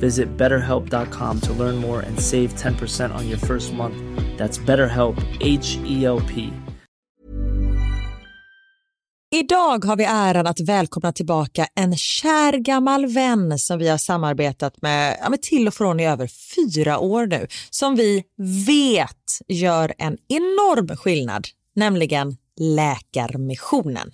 Visit betterhelp.com to learn more and save 10% on your first month. That's BetterHelp, H E L P. Idag har vi äran att välkomna tillbaka en kär gammal vän som vi har samarbetat med, ja, med till och från i över fyra år nu, som vi vet gör en enorm skillnad, nämligen Läkarmissionen.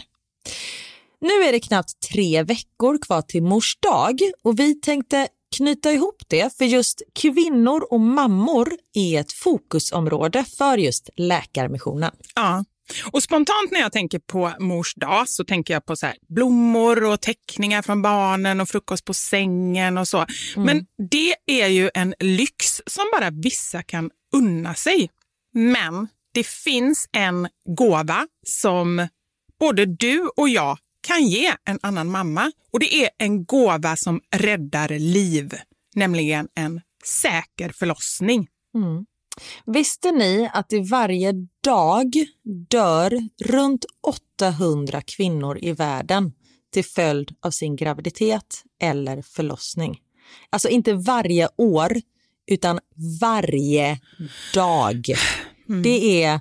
Nu är det knappt tre veckor kvar till mors dag och vi tänkte knyta ihop det för just kvinnor och mammor är ett fokusområde för just Läkarmissionen. Ja. Och spontant när jag tänker på mors dag så tänker jag på så blommor och teckningar från barnen och frukost på sängen och så. Mm. Men det är ju en lyx som bara vissa kan unna sig. Men det finns en gåva som både du och jag kan ge en annan mamma. Och det är en gåva som räddar liv, nämligen en säker förlossning. Mm. Visste ni att det varje dag dör runt 800 kvinnor i världen till följd av sin graviditet eller förlossning? Alltså inte varje år, utan varje dag. Mm. Det är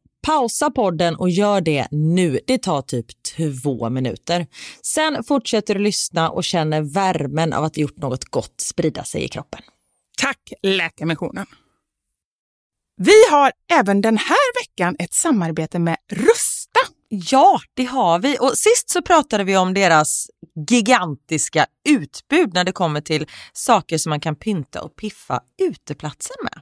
pausa podden och gör det nu. Det tar typ två minuter. Sen fortsätter du lyssna och känner värmen av att gjort något gott sprida sig i kroppen. Tack Läkarmissionen. Vi har även den här veckan ett samarbete med Rusta Ja, det har vi. Och sist så pratade vi om deras gigantiska utbud när det kommer till saker som man kan pynta och piffa uteplatser med.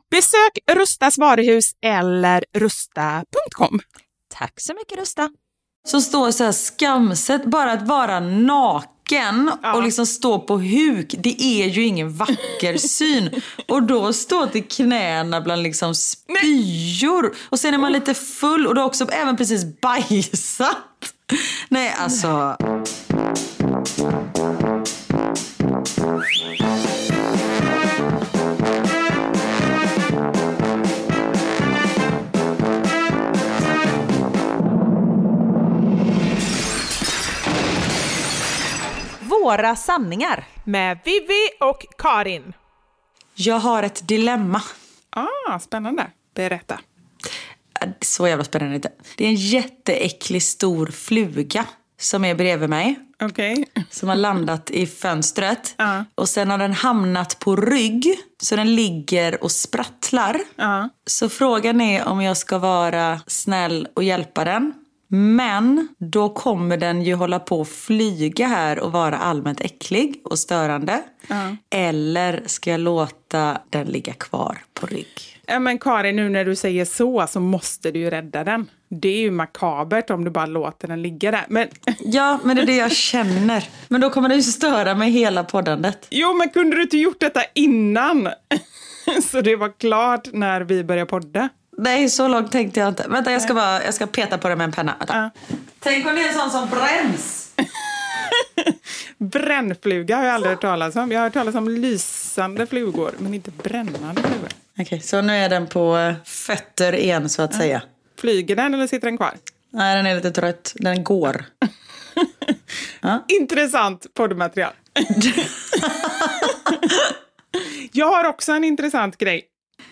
Besök Rustas varuhus eller rusta.com. Tack så mycket Rusta. Så står så här skamset, bara att vara naken Ja. och liksom stå på huk, det är ju ingen vacker syn. Och då stå till knäna bland liksom spyor. Och sen är man lite full och du har också även precis bajsat. Nej, alltså. Våra sanningar. Med Vivi och Karin. Jag har ett dilemma. Ah, spännande. Berätta. Så jävla spännande inte. Det är en jätteäcklig stor fluga som är bredvid mig. Okej. Som har landat i fönstret. Ja. Och sen har den hamnat på rygg. Så den ligger och sprattlar. Ja. Så frågan är om jag ska vara snäll och hjälpa den. Men då kommer den ju hålla på att flyga här och vara allmänt äcklig och störande. Eller ska jag låta den ligga kvar på rygg? Ja, men Karin, nu när du säger så så måste du ju rädda den. Det är ju makabert om du bara låter den ligga där. Men Ja, men det är det jag känner. Men då kommer det ju störa mig hela poddandet. jo, men kunde du inte gjort detta innan? så det var klart när vi började podda. Nej, så långt tänkte jag inte. Vänta, jag ska, bara, jag ska peta på det med en penna. Ja. Tänk om det är en sån som bränns. Brännfluga har jag aldrig hört talas om. Jag har hört talas om lysande flugor, men inte brännande flugor. Okej, så nu är den på eh, fötter igen så att säga. Flyger den eller sitter den kvar? Nej, den är lite trött. Den går. Intressant poddmaterial. jag har också en intressant grej.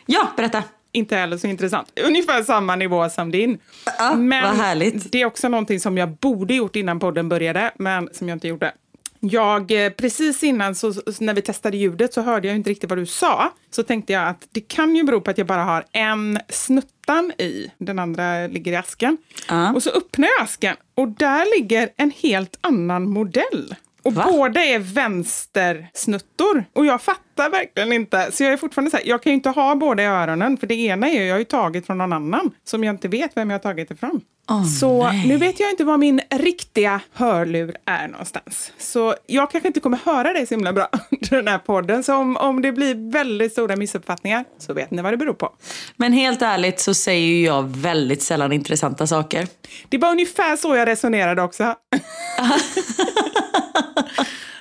Ja, berätta. Inte heller så intressant. Ungefär samma nivå som din. Ja, vad härligt. det är också någonting som jag borde gjort innan podden började, men som jag inte gjorde. Jag, eh, precis innan, så när vi testade ljudet, så hörde jag inte riktigt vad du sa. Så tänkte jag att det kan ju bero på att jag bara har en snuttan i. Den andra ligger i asken. Ja. Och så öppnar jag asken och där ligger en helt annan modell. Och Va? båda är vänstersnuttor. Och jag fattar verkligen inte. Så jag är fortfarande så här, jag kan ju inte ha båda i öronen. För det ena är ju, jag har ju tagit från någon annan. Som jag inte vet vem jag har tagit ifrån. Åh, så nej. nu vet jag inte var min riktiga hörlur är någonstans. Så jag kanske inte kommer höra dig så himla bra under den här podden. Så om, om det blir väldigt stora missuppfattningar så vet ni vad det beror på. Men helt ärligt så säger ju jag väldigt sällan intressanta saker. Det var ungefär så jag resonerade också.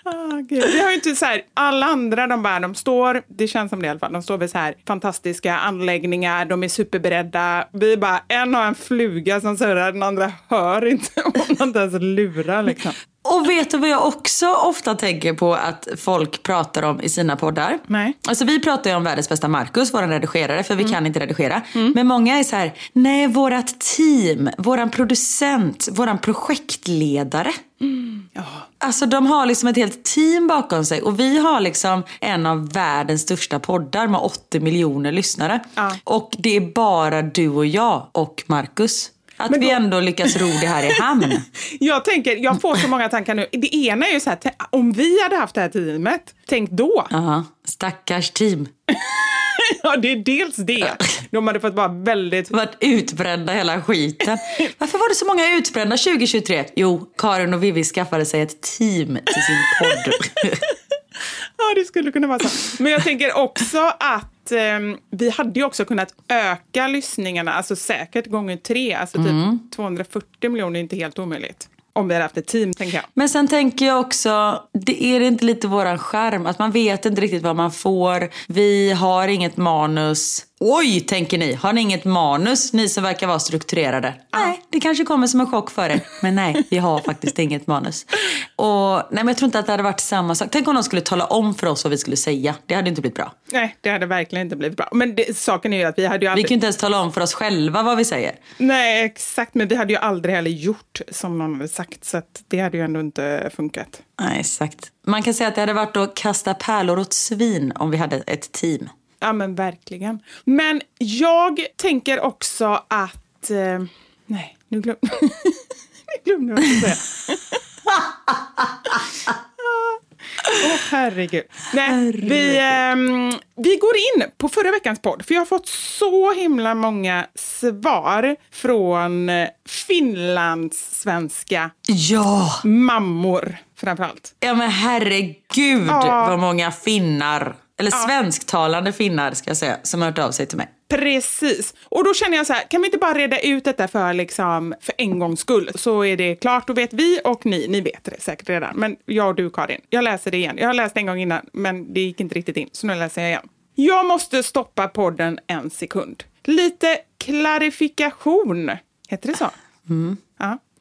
ah, Gud. Vi har ju inte så här, alla andra de bara, de står, det känns som det i alla fall, de står vid så här fantastiska anläggningar, de är superberedda. Vi bara, en har en fluga som surrar, den andra hör inte, hon har inte ens lurar liksom. Och vet du vad jag också ofta tänker på att folk pratar om i sina poddar? Nej. Alltså vi pratar ju om världens bästa Marcus, vår redigerare, för vi kan inte redigera. Men många är så här, nej vårat team, våran producent, våran projektledare. Alltså de har liksom ett helt team bakom sig och vi har liksom en av världens största poddar med 80 miljoner lyssnare. Ja. Och det är bara du och jag och Marcus. Att Men vi då- ändå lyckas ro det här i hamn. Jag tänker, jag får så många tankar nu. Det ena är ju så här, om vi hade haft det här teamet, tänk då. Ja, stackars team. Ja, det är dels det. De hade fått vara väldigt... varit utbrända hela skiten. Varför var det så många utbrända 2023? Jo, Karin och Vivi skaffade sig ett team till sin podd. Ja, det skulle kunna vara så. Men jag tänker också att ehm, vi hade ju också kunnat öka lyssningarna, alltså säkert gånger tre. Alltså typ 240 miljoner är inte helt omöjligt. Om vi hade haft ett team, tänker jag. Men sen tänker jag också, det är det inte lite våran skärm att man vet inte riktigt vad man får. Vi har inget manus. Oj, tänker ni. Har ni inget manus, ni som verkar vara strukturerade? Nej, det kanske kommer som en chock för er. Men nej, vi har faktiskt inget manus. Och nej, men jag tror inte att det hade varit samma sak. Tänk om någon skulle tala om för oss vad vi skulle säga. Det hade inte blivit bra. Nej, det hade verkligen inte blivit bra. Men det, saken är ju att vi hade ju Vi aldrig... kan ju inte ens tala om för oss själva vad vi säger. Nej, exakt. Men vi hade ju aldrig heller gjort som någon hade sagt. Så det hade ju ändå inte funkat. Nej, exakt. Man kan säga att det hade varit att kasta pärlor åt svin om vi hade ett team. Ja, men verkligen. Men jag tänker också att... Eh, nej, nu glöm... nu glömde jag vad jag skulle säga. Åh, herregud. Nej, vi, ehm, vi går in på förra veckans podd, för jag har fått så himla många svar från eh, finlandssvenska Ja! mammor, framför allt. Ja men herregud Ja. vad många finnar, eller svensktalande finnar ska jag säga, som har hört av sig till mig. Precis. Och då känner jag så här, kan vi inte bara reda ut detta för, liksom, för en gångs skull? Så är det klart, då vet vi och ni, ni vet det säkert redan. Men jag och du Karin, jag läser det igen. Jag har läst det en gång innan, men det gick inte riktigt in, så nu läser jag igen. Jag måste stoppa podden en sekund. Lite klarifikation, heter det så? Ja.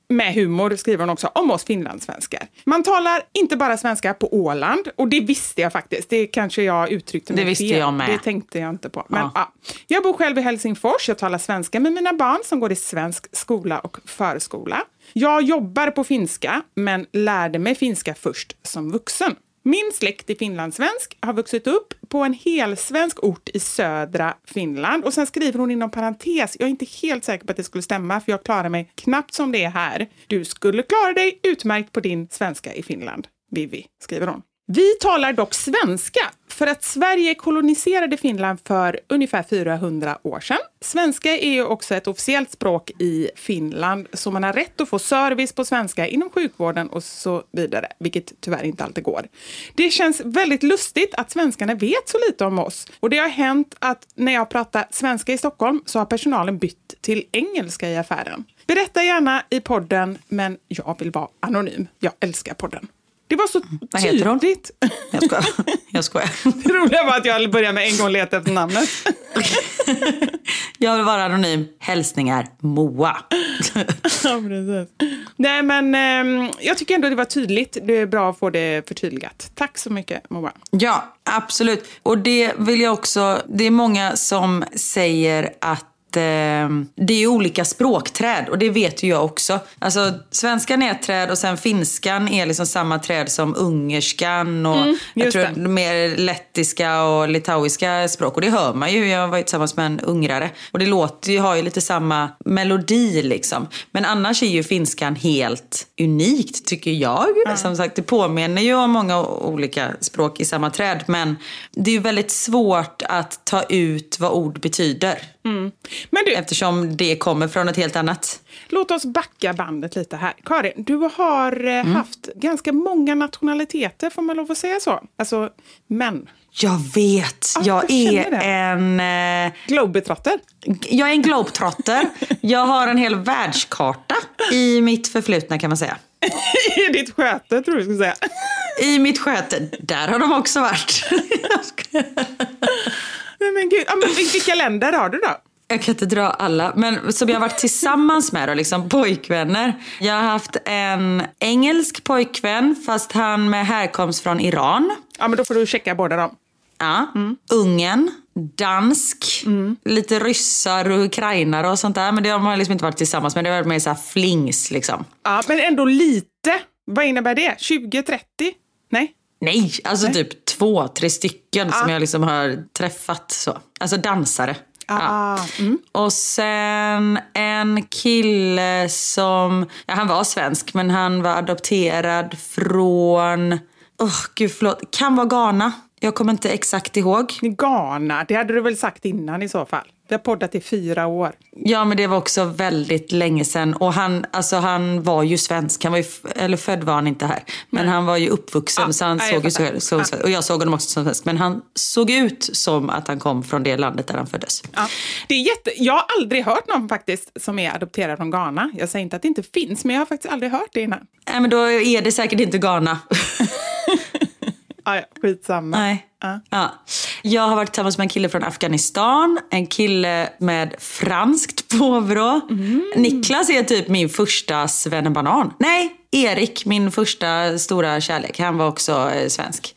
Med humor skriver hon också om oss finlandssvenskar. Man talar inte bara svenska på Åland, och det visste jag faktiskt. Det kanske jag uttryckte mig Det visste fel. jag med. Det tänkte jag inte på. Men, Ja. ja. Jag bor själv i Helsingfors. Jag talar svenska med mina barn som går i svensk skola och förskola. Jag jobbar på finska, men lärde mig finska först som vuxen. Min släkt är finlandssvensk, har vuxit upp på en helsvensk ort i södra Finland. Och sen skriver hon inom parentes, jag är inte helt säker på att det skulle stämma för jag klarar mig knappt som det är här. Du skulle klara dig utmärkt på din svenska i Finland. Vivi, skriver hon. Vi talar dock svenska för att Sverige koloniserade Finland för ungefär 400 år sedan. Svenska är ju också ett officiellt språk i Finland, så man har rätt att få service på svenska inom sjukvården och så vidare, vilket tyvärr inte alltid går. Det känns väldigt lustigt att svenskarna vet så lite om oss. Och det har hänt att när jag pratar svenska i Stockholm så har personalen bytt till engelska i affären. Berätta gärna i podden, men jag vill vara anonym. Jag älskar podden. Det var så Vad heter hon? tydligt. Jag skojar. Jag skojar. Det roliga var att jag började med en gång leta efter namnet. Jag vill vara anonym. Hälsningar Moa. Ja, precis. Nej, men ehm, jag tycker ändå det var tydligt. Det är bra att få det förtydligat. Tack så mycket, Moa. Ja, absolut. Och det vill jag också... Det är många som säger att det är olika språkträd och det vet ju jag också. Alltså svenskan är ett träd och sen finskan är liksom samma träd som ungerskan och jag just tror det. mer lettiska och litauiska språk. Och det hör man ju. Jag var ju tillsammans med en ungrare och det låter ju, har ju lite samma melodi liksom. Men annars är ju finskan helt unikt tycker jag. Som sagt, det påminner ju om många olika språk i samma träd. Men det är ju väldigt svårt att ta ut vad ord betyder. Men du, Eftersom det kommer från ett helt annat. låt oss backa bandet lite här. Karin, du har eh, haft ganska många nationaliteter, får man lov att säga så? Alltså, män. Jag vet. Ja, jag är det. en... Eh, Globetrotter. jag är en globetrotter. jag har en hel världskarta i mitt förflutna kan man säga. I ditt sköte, tror jag du skulle säga. I mitt sköte, där har de också varit. Nej, men gud. Men vilka länder har du då? Jag kan inte dra alla, men som jag har varit tillsammans med då, liksom pojkvänner. Jag har haft en engelsk pojkvän, fast han med härkomst från Iran. Ja, men då får du checka båda dem. Ja. Ungern, dansk, lite ryssar och ukrainare och sånt där. Men det har man liksom inte varit tillsammans med. Det har varit mer så flings liksom. Ja, men ändå lite. Vad innebär det? 20, 30? Nej? Nej, alltså typ två, tre stycken som jag liksom har träffat. så. Alltså dansare. Ah, mm. Och sen en kille som, ja han var svensk men han var adopterad från, åh gud förlåt, kan vara Ghana. Jag kommer inte exakt ihåg. Ghana, det hade du väl sagt innan i så fall? Vi har poddat i fyra år. Ja men det var också väldigt länge sedan och han, alltså, han var ju svensk, han var ju, eller född var han inte här. Men han var ju uppvuxen Ja, så han nej, jag såg ju fattar. så, så, och jag såg honom också som svensk. Men han såg ut som att han kom från det landet där han föddes. Ja. Det är jätte... Jag har aldrig hört någon faktiskt som är adopterad från Ghana. Jag säger inte att det inte finns, men jag har faktiskt aldrig hört det innan. Nej men då är det säkert inte Ghana. Ah, ja, skitsamma. Nej. Ja. Ja. Jag har varit tillsammans med en kille från Afghanistan, en kille med franskt påbrå. Niklas är typ min första svennebanan. Nej, Erik, min första stora kärlek. Han var också eh, svensk.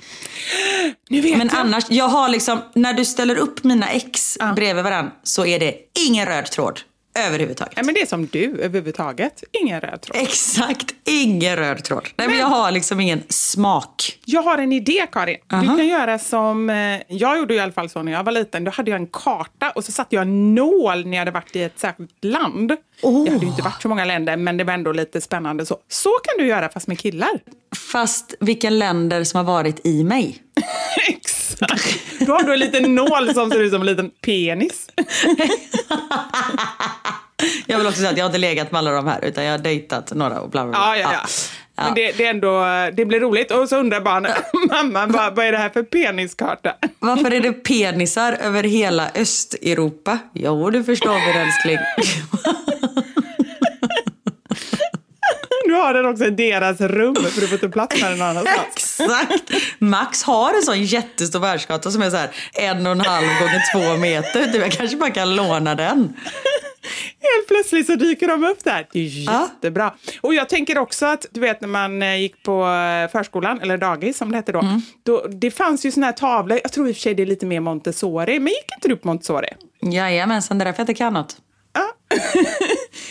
Nu vet Men jag. annars, jag har liksom, när du ställer upp mina ex bredvid varandra så är det ingen röd tråd överhuvudtaget. Nej, men det är som du överhuvudtaget. Ingen röd tråd. Exakt, ingen röd tråd. Nej, men jag har liksom ingen smak. Jag har en idé, Karin. Du kan göra som... eh, Jag gjorde i alla fall så när jag var liten. Då hade jag en karta och så satte jag en nål när jag hade varit i ett särskilt land. Oh. Jag hade ju inte varit så många länder, men det var ändå lite spännande. Så, så kan du göra, fast med killar. Fast vilka länder som har varit i mig. Exakt. Då har du en liten nål som ser ut som en liten penis. Jag vill också säga att jag har inte legat med alla de här utan jag har dejtat några och bla bla bla. Ja, ja, ja. Men det, det, är ändå, det blir roligt. Och så undrar barnen, mamma, vad, vad är det här för peniskarta? Varför är det penisar över hela Östeuropa? Jo, du förstår väl älskling. Du har den också i deras rum, för du får inte plats med den annanstans. Exakt. Max har en sån jättestor världskarta som är så här en och en halv gånger två meter. Du, Jag kanske bara kan låna den. Helt plötsligt så dyker de upp där. Det är jättebra. Och jag tänker också att, du vet när man eh, gick på eh, förskolan, eller dagis som det hette då, då det fanns ju såna här tavlor, jag tror i och för sig det är lite mer Montessori, men gick inte du på Montessori? Jajamensan, det är därför jag inte kan något. Ja.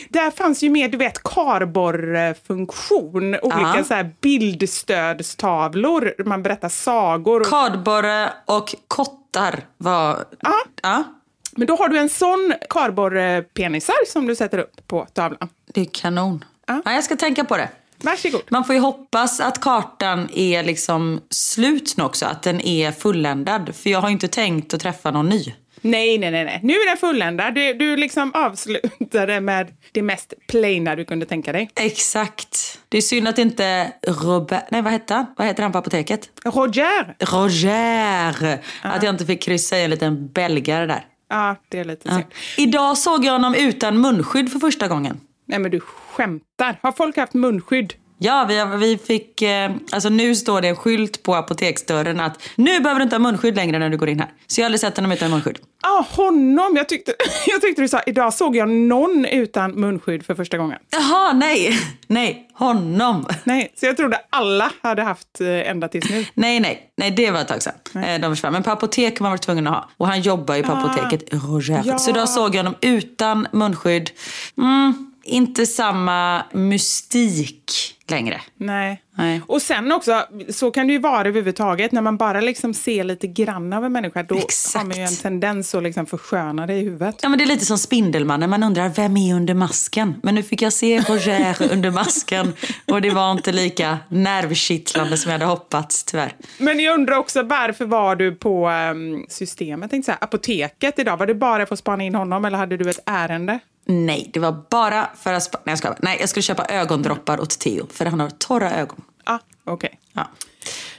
Där fanns ju mer, du vet, kardborrefunktion. Olika Ja. så här bildstödstavlor. Man berättar sagor. Kardborre och kottar var... ja. Ja, Men då har du en sån kardborrepenisar som du sätter upp på tavlan. det är kanon. Ja. Ja, jag ska tänka på det. Varsågod. Man får ju hoppas att kartan är liksom slut nu också, att den är fulländad. För jag har ju inte tänkt att träffa någon ny. Nej, nej, nej, nej. Nu är den fulländad. Du, du liksom avslutade med det mest plaina du kunde tänka dig. Exakt. Det är synd att inte Robert... Nej, vad heter han? Vad heter han på apoteket? Roger! Roger! Att jag inte fick kryssa i en liten belgare där. Ja, det är lite Ja. synd. Idag såg jag honom utan munskydd för första gången. Nej, men du skämtar. Har folk haft munskydd? Ja, vi, vi fick... Eh, alltså nu står det en skylt på apoteksdörren att nu behöver du inte ha munskydd längre när du går in här. Så jag har aldrig sett honom utan munskydd. Ja, honom. Jag tyckte, jag tyckte du sa, idag såg jag någon utan munskydd för första gången. Jaha, nej. Nej, honom. Nej, så jag trodde alla hade haft eh, ända tills nu. Nej, nej, nej, det var ett tag sedan. Eh, De försvann. Men på apotek har man varit tvungen att ha. Och han jobbar ju på apoteket Roger. Ja. Så då såg jag honom utan munskydd. Mm, inte samma mystik längre. Nej. Nej. Och sen också, så kan det ju vara överhuvudtaget. När man bara liksom ser lite grann av en människa, då Exakt. har man ju en tendens att liksom försköna det i huvudet. Ja, men det är lite som Spindelmannen. Man undrar, vem är under masken? Men nu fick jag se Roger under masken. Och det var inte lika nervkittlande som jag hade hoppats, tyvärr. Men jag undrar också, varför var du på um, systemet, tänkte så här, apoteket idag? Var det bara för att spana in honom eller hade du ett ärende? Nej, det var bara för att... Nej, jag skojar. Nej, jag skulle köpa ögondroppar åt Theo. För han har torra ögon. Ah, okej. Ja.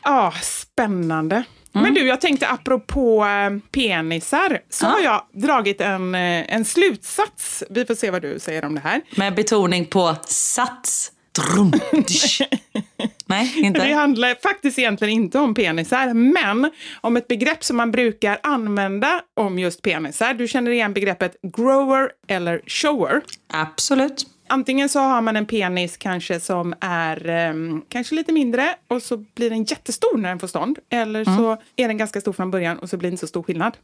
Ja, spännande. Men du, jag tänkte apropå eh, penisar, så Ja. har jag dragit en, eh, en slutsats. Vi får se vad du säger om det här. Med betoning på sats. Drum. Nej, inte? Det handlar faktiskt egentligen inte om penisar, men om ett begrepp som man brukar använda om just penisar. Du känner igen begreppet grower eller shower. Absolut. Antingen så har man en penis kanske som är eh, kanske lite mindre och så blir den jättestor när den får stånd. Eller så är den ganska stor från början och så blir det inte så stor skillnad.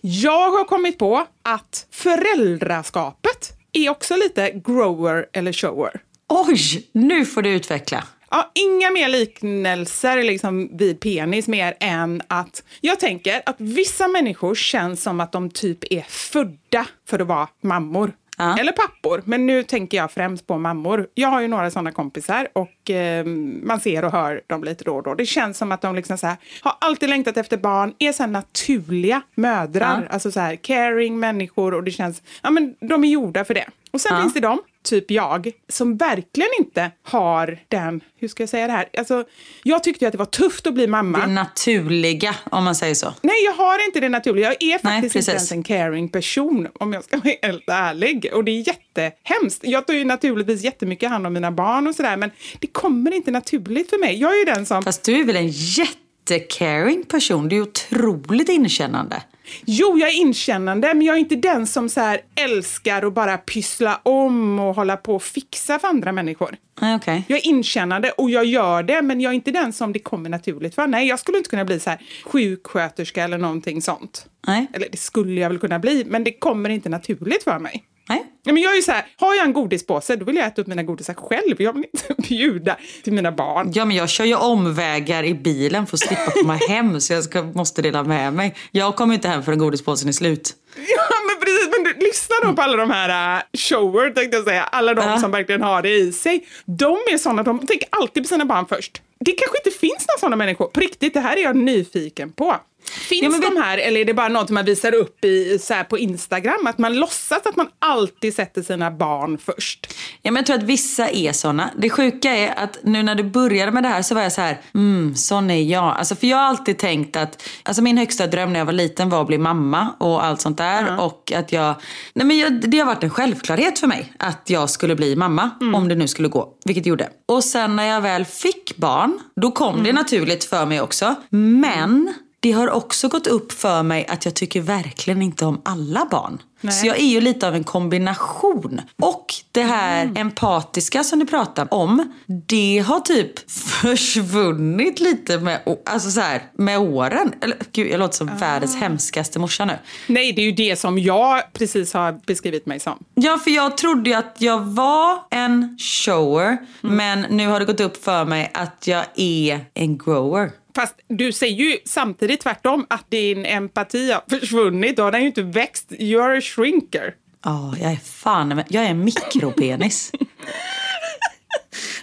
Jag har kommit på att föräldraskapet är också lite grower eller shower. Oj, nu får du utveckla. Ja, inga mer liknelser liksom vid penis mer än att jag tänker att vissa människor känns som att de typ är födda för att vara mammor. Ja. Eller pappor, men nu tänker jag främst på mammor. Jag har ju några sådana kompisar och eh, man ser och hör dem lite då och då. Det känns som att de liksom så här, har alltid längtat efter barn, är så naturliga mödrar. Ja. Alltså så här caring människor och det känns, ja men de är gjorda för det. Och sen Ja. finns det de, typ jag, som verkligen inte har den, hur ska jag säga det här? Alltså, jag tyckte ju att det var tufft att bli mamma. Det naturliga, om man säger så. Nej, jag har inte det naturliga. Jag är faktiskt precis. inte ens en caring person om jag ska vara helt ärlig. Och det är jättehemskt. Jag tar ju naturligtvis jättemycket hand om mina barn och sådär, men det kommer inte naturligt för mig. Jag är ju den som... Fast du är väl en jättecaring person? Du är otroligt inkännande. Jo, jag är inkännande, men jag är inte den som så här älskar att bara pyssla om och hålla på och fixa för andra människor. Okej. Jag är inkännande och jag gör det, men jag är inte den som det kommer naturligt för. Nej, jag skulle inte kunna bli så här sjuksköterska eller någonting sånt. Nej. Eller det skulle jag väl kunna bli, men det kommer inte naturligt för mig. Nej. Ja, men jag är ju så här, har jag en godispåse då vill jag äta upp mina godisar själv. Jag vill inte bjuda till mina barn. Ja, men jag kör ju omvägar i bilen för att slippa komma hem så jag ska, måste dela med mig. Jag kommer inte hem förrän godispåsen är slut. Ja, men precis. Men du, lyssna då på alla de här uh, shower, tänkte jag säga. Alla de Ja. som verkligen har det i sig. De är såna, de tänker alltid på sina barn först. Det kanske inte finns några sådana människor. På riktigt, det här är jag nyfiken på. Finns Ja, men de här eller är det bara något man visar upp i, så på Instagram? Att man låtsas att man alltid sätter sina barn först? Ja, men jag tror att vissa är såna. Det sjuka är att nu när du började med det här så var jag så här, mm, sån är jag. Alltså, för jag har alltid tänkt att, alltså min högsta dröm när jag var liten var att bli mamma och allt sånt där. Och att jag, nej men jag, det har varit en självklarhet för mig att jag skulle bli mamma om det nu skulle gå, vilket det gjorde. Och sen när jag väl fick barn, då kom det naturligt för mig också. Men det har också gått upp för mig att jag tycker verkligen inte om alla barn. Nej. Så jag är ju lite av en kombination. Och det här empatiska som du pratar om, det har typ försvunnit lite med, alltså så här, med åren. Eller, gud, jag låter som världens hemskaste morsa nu. Nej, det är ju det som jag precis har beskrivit mig som. Ja, för jag trodde ju att jag var en shower, men nu har det gått upp för mig att jag är en grower. Fast du säger ju samtidigt tvärtom att din empati har försvunnit. Då har den ju inte växt. You're a shrinker. Ja, jag är fan, jag är en mikropenis.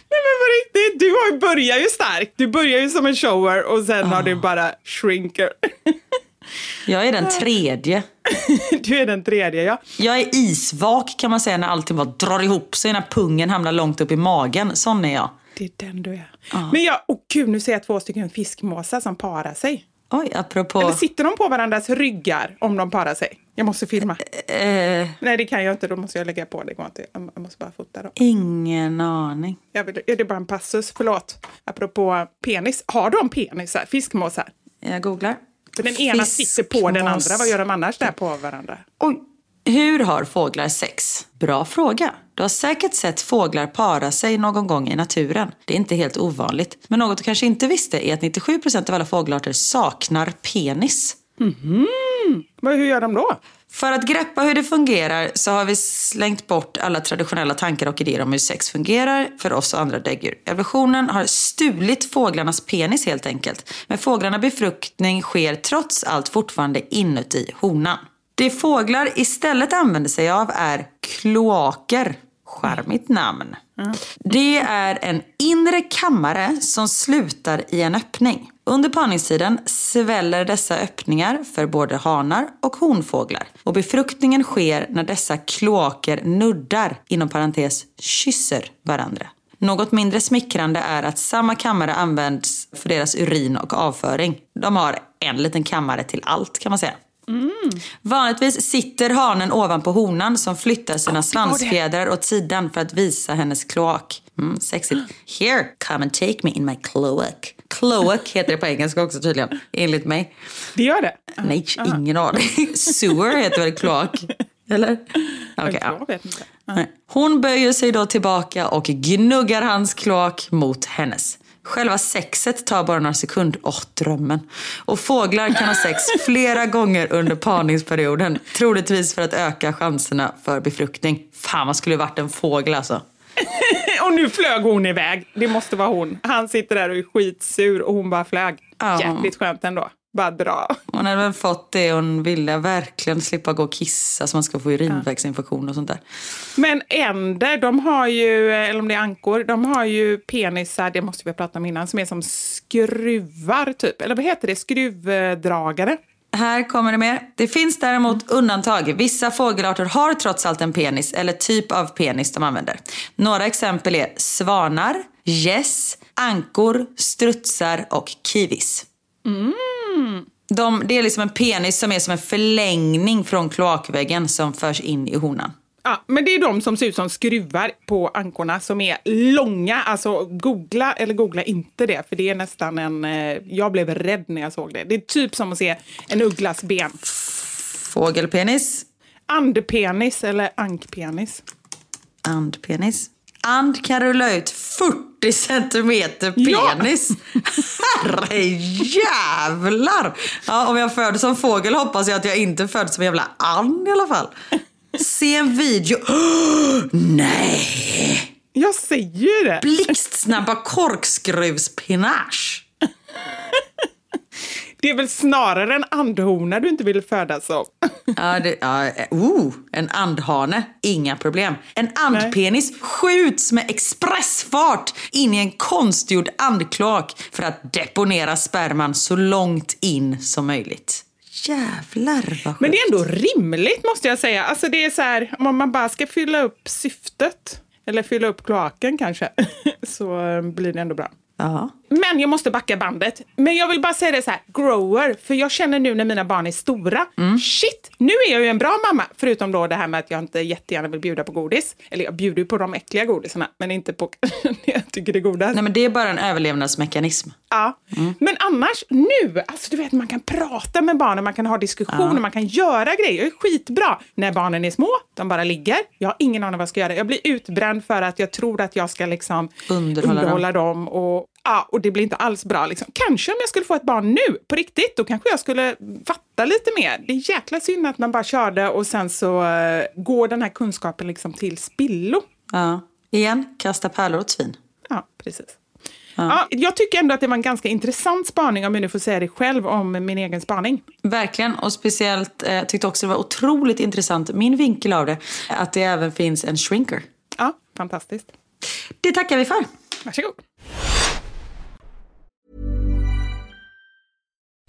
Nej men på riktigt, du har ju börjar ju starkt. Du börjar ju som en shower och sen har du bara shrinker. Jag är den tredje. du är den tredje ja. Jag är isvak kan man säga när allting bara drar ihop sig när pungen hamnar långt upp i magen. Sån är jag. Det är den du är. Men jag, åh gud nu ser jag två stycken fiskmåsar som parar sig. Oj, apropå... Eller sitter de på varandras ryggar om de parar sig? Jag måste filma. Eh, Nej det kan jag inte, då måste jag lägga på. Det går inte. Jag måste bara fota dem. ingen aning. Jag vill, är det bara en passus? Förlåt. Apropå penis. Har de penisar? Fiskmåsar? Jag googlar. För den ena sitter på den andra. Vad gör de annars där på varandra? Oj. Hur har fåglar sex? Bra fråga. Du har säkert sett fåglar para sig någon gång i naturen. Det är inte helt ovanligt. Men något du kanske inte visste är att 97% av alla fågelarter saknar penis. Men hur gör de då? För att greppa hur det fungerar så har vi slängt bort alla traditionella tankar och idéer om hur sex fungerar för oss och andra däggdjur. Evolutionen har stulit fåglarnas penis helt enkelt. Men fåglarna befruktning sker trots allt fortfarande inuti honan. Det fåglar istället använder sig av är kloaker. Charmigt namn. Det är en inre kammare som slutar i en öppning. Under parningstiden sväller dessa öppningar för både hanar och honfåglar. Och befruktningen sker när dessa kloaker nuddar, inom parentes kysser varandra. Något mindre smickrande är att samma kammare används för deras urin och avföring. De har en liten kammare till allt kan man säga. Vanligtvis sitter hanen ovanpå honan som flyttar sina svansfjädrar åt sidan för att visa hennes kloak. Mm, sexigt. Here, come and take me in my cloak. Cloak heter det på engelska också tydligen, enligt mig. Det gör det? Nej, ingen aning. Sewer heter väl kloak? Eller? Ja. Jag vet inte. Nej. Hon böjer sig då tillbaka och gnuggar hans kloak mot hennes. Själva sexet tar bara några sekunder. Åh, drömmen. Och fåglar kan ha sex flera gånger under parningsperioden. Troligtvis för att öka chanserna för befruktning. Fan, man skulle ju varit en fågel alltså. Och nu flög hon iväg. Det måste vara hon. Han sitter där och är skitsur och hon bara flög. Ja. Jävligt skönt ändå. Bara dra. Hon hade väl fått det hon ville. Verkligen slippa gå och kissa så man ska få urinvägsinfektion och sånt där. Men änder, de har ju, eller om det är ankor, de har ju penisar, det måste vi ha pratat om innan, som är som skruvar typ. Eller vad heter det? Skruvdragare. Här kommer det mer. Det finns däremot undantag. Vissa fågelarter har trots allt en penis eller typ av penis de använder. Några exempel är svanar, gäss, ankor, strutsar och kiwis. De, det är liksom en penis som är som en förlängning från kloakväggen som förs in i honan. Ja, men det är de som ser ut som skruvar på ankorna som är långa. Alltså googla eller googla inte det, för det är nästan en... Eh, jag blev rädd när jag såg det. Det är typ som att se en ugglas ben. Fågelpenis, Andpenis eller ankpenis. andpenis. And kan rulla ut 40 centimeter Ja. penis. Herre jävlar! Ja, om jag föds som fågel hoppas jag att jag inte föds som en jävla and i alla fall. Se en video. nej! Jag säger det! Blixtsnabba korkskruvspinage. Det är väl snarare en andhona du inte vill födas som. Ja, det, ja, oh, en andhane, inga problem. En andpenis skjuts med expressfart in i en konstgjord andkloak för att deponera sperman så långt in som möjligt. Jävlar vad sjukt. Men det är ändå rimligt måste jag säga. Alltså det är så här, om man bara ska fylla upp syftet, eller fylla upp kloaken kanske, så eh, blir det ändå bra. Ja. Men jag måste backa bandet. Men jag vill bara säga det så här, grower, för jag känner nu när mina barn är stora, shit, nu är jag ju en bra mamma. Förutom då det här med att jag inte jättegärna vill bjuda på godis. Eller jag bjuder ju på de äckliga godisarna, men inte på det jag tycker det är godast. Nej men det är bara en överlevnadsmekanism. Ja. Men annars nu, alltså du vet man kan prata med barnen, man kan ha diskussioner, man kan göra grejer. Det är skitbra. När barnen är små, de bara ligger. Jag har ingen aning vad jag ska göra. Jag blir utbränd för att jag tror att jag ska liksom Underhålla dem. och, ja, och det blir inte alls bra. Liksom. Kanske om jag skulle få ett barn nu, på riktigt, då kanske jag skulle fatta lite mer. Det är jäkla synd att man bara körde och sen så uh, går den här kunskapen liksom till spillo. Ja. Igen, kasta pärlor åt svin. Ja, precis. Ja. jag tycker ändå att det var en ganska intressant spaning, om jag nu får säga det själv, om min egen spaning. Verkligen, och speciellt eh, tyckte också det var otroligt intressant, min vinkel av det, att det även finns en shrinker. Ja, fantastiskt. Det tackar vi för. Varsågod.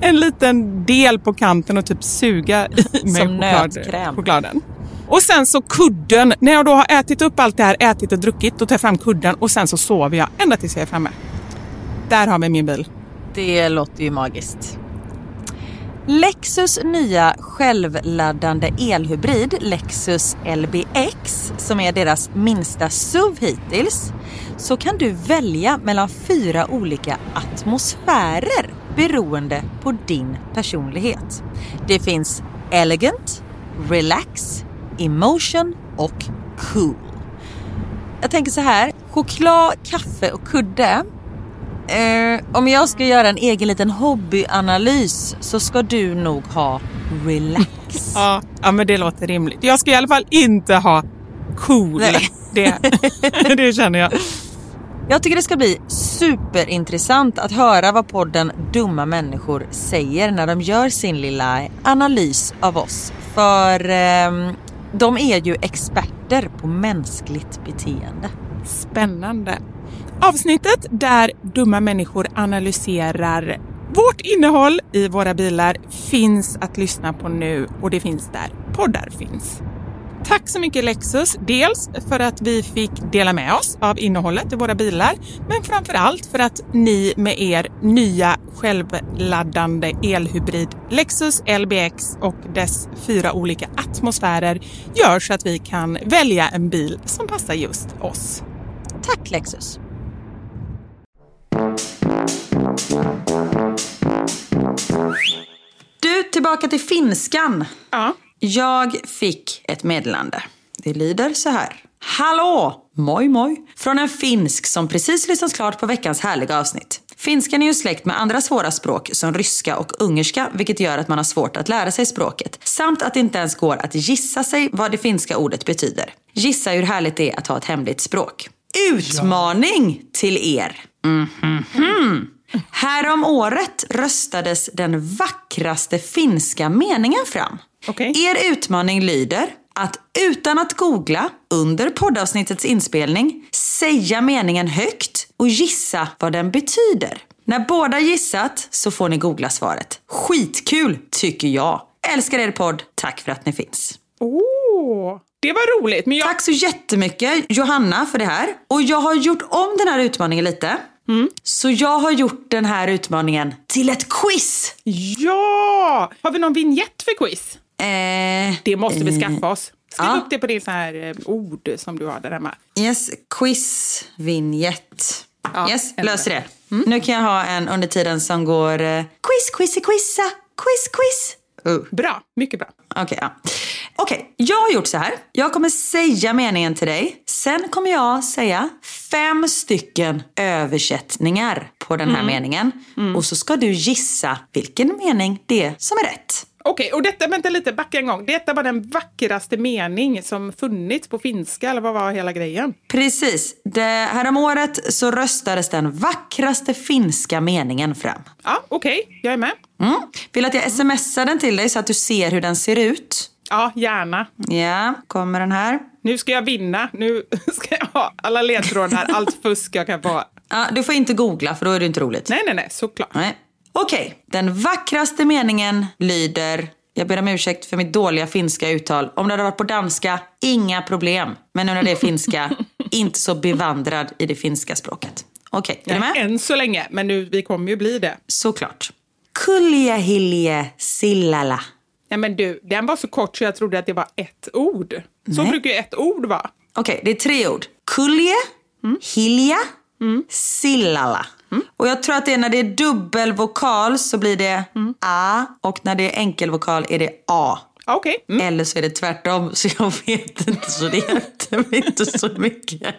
en liten del på kanten och typ suga i mig Som choklad, chokladen. Och sen så kudden. När jag då har ätit upp allt det här, ätit och druckit, då tar jag fram kudden och sen så sover jag ända tills jag är framme. Där har vi min bil. Det låter ju magiskt. Lexus nya självladdande elhybrid Lexus LBX som är deras minsta SUV hittills så kan du välja mellan fyra olika atmosfärer beroende på din personlighet. Det finns Elegant, Relax, Emotion och Cool. Jag tänker så här, choklad, kaffe och kudde Eh, om jag ska göra en egen liten hobbyanalys så ska du nog ha relax. Ja, ja men det låter rimligt. Jag ska i alla fall inte ha cool. Nej. Det, det känner jag. Jag tycker det ska bli superintressant att höra vad podden Dumma människor säger när de gör sin lilla analys av oss. För ehm, de är ju experter på mänskligt beteende. Spännande. Avsnittet där dumma människor analyserar vårt innehåll i våra bilar finns att lyssna på nu och det finns där poddar finns. Tack så mycket Lexus, dels för att vi fick dela med oss av innehållet i våra bilar, men framför allt för att ni med er nya självladdande elhybrid Lexus LBX och dess fyra olika atmosfärer gör så att vi kan välja en bil som passar just oss. Tack Lexus! Du, tillbaka till finskan. Ja. Jag fick ett meddelande. Det lyder så här. Hallå! Moj moj. Från en finsk som precis lyssnat klart på veckans härliga avsnitt. Finskan är ju släkt med andra svåra språk som ryska och ungerska vilket gör att man har svårt att lära sig språket. Samt att det inte ens går att gissa sig vad det finska ordet betyder. Gissa hur härligt det är att ha ett hemligt språk. Utmaning till er! Mhm. Härom året röstades den vackraste finska meningen fram. Okej. Er utmaning lyder att utan att googla under poddavsnittets inspelning säga meningen högt och gissa vad den betyder. När båda gissat så får ni googla svaret. Skitkul tycker jag. Älskar er podd. Tack för att ni finns. Åh, det var roligt. Men jag, Tack så jättemycket Johanna för det här. Och jag har gjort om den här utmaningen lite. Så jag har gjort den här utmaningen till ett quiz. Ja! Har vi någon vignett för quiz? Eh, Det måste vi skaffa oss. Skriv ja. upp det på din så här eh, ord som du har där hemma. yes, quiz, vignett. Ja, yes, löser det. Nu kan jag ha en under tiden som går eh, quiz, quiz, quizza, quiz, quiz. Uh. Bra, mycket bra. Okej, ja. Okej, jag har gjort så här. Jag kommer säga meningen till dig. Sen kommer jag säga fem stycken översättningar på den här meningen. Och så ska du gissa vilken mening det är som är rätt. Okej, och detta, vänta lite, backa en gång. Detta var den vackraste mening som funnits på finska, eller vad var hela grejen? Precis. Det, här om året så röstades den vackraste finska meningen fram. Ja, okej, jag är med. Mm. Vill att jag smsar den till dig så att du ser hur den ser ut? Ja, gärna. Ja, kommer den här. Nu ska jag vinna. Nu ska jag ha alla ledtrådar, allt fusk jag kan få. Ja, du får inte googla för då är det inte roligt. Nej, nej, nej, såklart. Nej. Okej, den vackraste meningen lyder jag ber om ursäkt för mitt dåliga finska uttal. Om det hade varit på danska, inga problem. Men nu när det är finska, inte så bevandrad i det finska språket. Okej, är du med? Än så länge, men nu, vi kommer ju bli det. Såklart. Kuljahilje sillala. Nej, men du, den var så kort så jag trodde att det var ett ord. Så Nej. brukar ju ett ord vara. Okej, det är tre ord. Kulje, hilja, sillala. Och jag tror att det är när det är dubbelvokal så blir det a och när det är enkelvokal är det a. Ja, Okej. Mm. Eller så är det tvärtom, så jag vet inte. Så det hjälpte mig inte så mycket.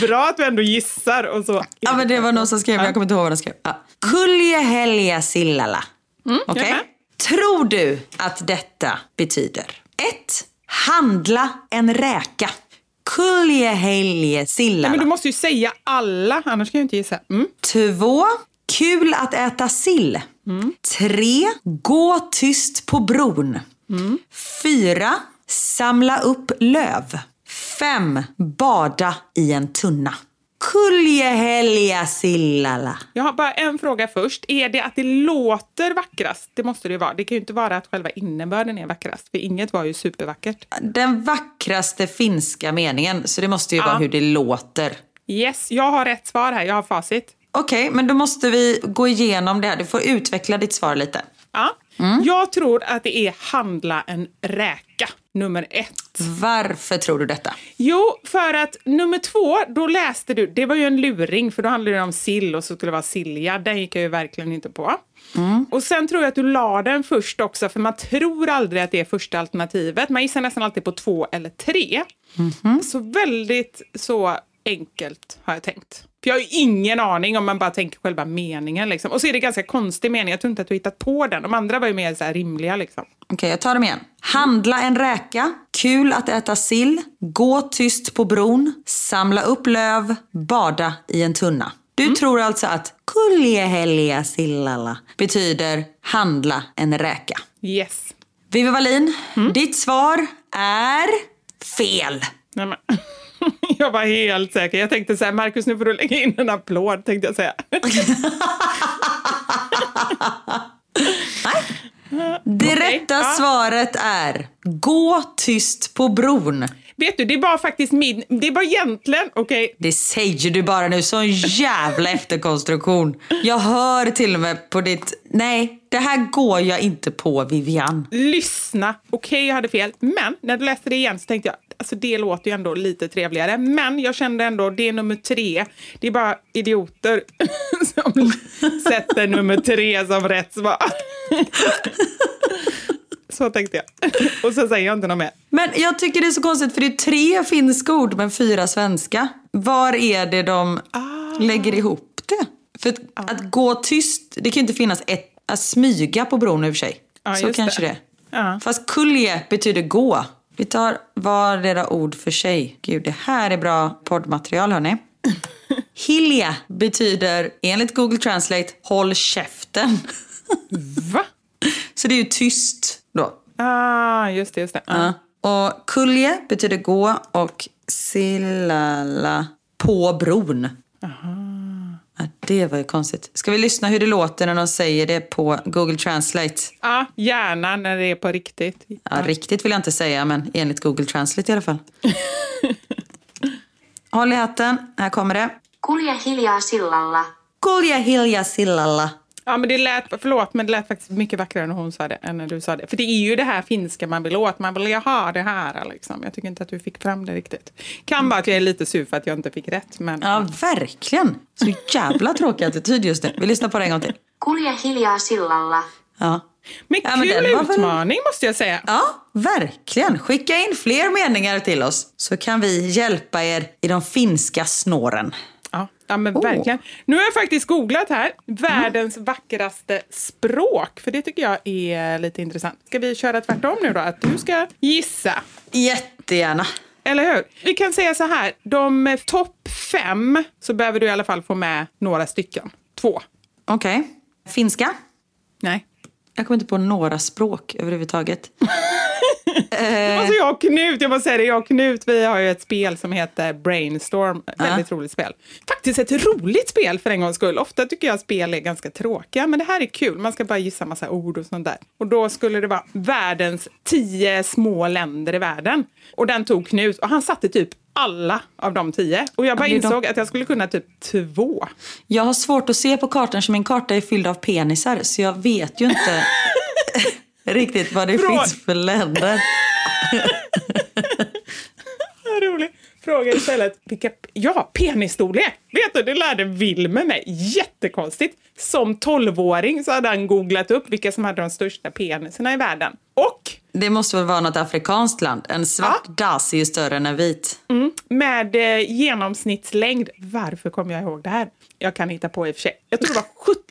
Bra att du ändå gissar och så. Ja, men det var någon som skrev, men jag kommer inte ihåg vad de skrev. Ja. Kulje helja sillala. Är med. Tror du att detta betyder 1. Handla en räka. Kulje helje sillala. Men du måste ju säga alla, annars kan jag inte gissa. Mm. Två, kul att äta sill. Tre, gå tyst på bron. Fyra, samla upp löv. Fem, bada i en tunna. Kuljehelja sillala. Jag har bara en fråga först. Är det att det låter vackrast? Det måste det ju vara. Det kan ju inte vara att själva innebörden är vackrast, för inget var ju supervackert. Den vackraste finska meningen, så det måste ju Ja. vara hur det låter. Yes, jag har rätt svar här. Jag har facit. Okej, men då måste vi gå igenom det här. Du får utveckla ditt svar lite. Ja. Jag tror att det är handla en räka, nummer ett. Varför tror du detta? Jo, för att nummer två, då läste du, det var ju en luring för då handlade det om sill och så skulle det vara Silja. Den gick jag ju verkligen inte på. Och sen tror jag att du la den först också, för man tror aldrig att det är första alternativet. Man gissar nästan alltid på två eller tre. Så väldigt så enkelt har jag tänkt. För jag har ju ingen aning om man bara tänker själva meningen. Liksom. Och så är det ganska konstig mening. Jag tror inte att du hittat på den. De andra var ju mer så här rimliga. Liksom. Okej, jag tar dem igen. Handla en räka, kul att äta sill, gå tyst på bron, samla upp löv, bada i en tunna. Du tror alltså att kuljehelja sillala betyder handla en räka. Yes. Vivi Wallin, ditt svar är fel. Nej. Jag var helt säker. Jag tänkte så här, Markus nu får du lägga in en applåd, tänkte jag säga. Det rätta ja. svaret är gå tyst på bron. Vet du, det var faktiskt min... Det var egentligen... Okej, Det säger du bara nu, sån jävla efterkonstruktion. Jag hör till och med på ditt... Nej, det här går jag inte på Vivian. lyssna. Okej, jag hade fel. Men när du läste det igen så tänkte jag, alltså det låter ju ändå lite trevligare. Men jag kände ändå, det är nummer tre. Det är bara idioter som sätter nummer tre som rätt svar. Så tänkte jag. Och så säger jag inte något mer. Men jag tycker det är så konstigt för det är tre finska ord men fyra svenska. Var är det de lägger ihop det? För att, att gå tyst, det kan ju inte finnas ett, att smyga på bron i och för sig. Ja, så kanske det. det. Fast kulje betyder gå. Vi tar vardera ord för sig. Gud, det här är bra poddmaterial hörni. Hilja betyder enligt Google Translate håll käften. Va? Så det är ju tyst då. Ah, just det. Just det. Ja. Och kulje betyder gå och sillala på bron. Ja, det var ju konstigt. Ska vi lyssna hur det låter när de säger det på Google Translate? Ja, gärna när det är på riktigt. Ja, riktigt vill jag inte säga, men enligt Google Translate i alla fall. Håll i hatten, här kommer det. Kulje hiljaa sillalla. Kulje hilja sillalla. Ja, men det lät, förlåt, men det lät faktiskt mycket vackrare när hon sa det än när du sa det. För det är ju det här finska man vill åt. Man vill ju ha det här. Liksom. Jag tycker inte att du fick fram det riktigt. Kan vara att jag är lite sur för att jag inte fick rätt. Men... Ja, verkligen. Så jävla tråkig attityd just nu. Vi lyssnar på det en gång till. Kulje hiljaa sillalla. Ja. Men Ja, men kul den var väl- utmaning måste jag säga. Ja, verkligen. Skicka in fler meningar till oss så kan vi hjälpa er i de finska snåren. Ja, men Oh. verkligen. Nu har jag faktiskt googlat här. Världens vackraste språk. För det tycker jag är lite intressant. Ska vi köra tvärtom nu då? Att du ska gissa. Jättegärna. Eller hur? Vi kan säga så här. De topp fem så behöver du i alla fall få med några stycken. Två. Okej. Finska? Nej. Jag kommer inte på några språk överhuvudtaget. Alltså jag och Knut, jag måste säga det, jag och Knut vi har ju ett spel som heter Brainstorm. Väldigt roligt spel. Faktiskt ett roligt spel för en gångs skull. Ofta tycker jag spel är ganska tråkiga, men det här är kul. Man ska bara gissa massa ord och sånt där. Och då skulle det vara världens tio små länder i världen. Och den tog Knut och han satte typ alla av de tio. Och jag bara är de- insåg att jag skulle kunna typ två. Jag har svårt att se på kartan så min karta är fylld av penisar så jag vet ju inte riktigt vad det Frå- finns för länder. Vad roligt. Fråga istället, vilka, ja, penisstorlek. Vet du, det lärde Wilmer mig. Jättekonstigt. Som tolvåring så hade han googlat upp vilka som hade de största penisarna i världen. Och Det måste väl vara något afrikanskt land. En svart dass är ju större än en vit. med eh, genomsnittslängd, varför kommer jag ihåg det här? Jag kan hitta på i och för sig. Jag tror det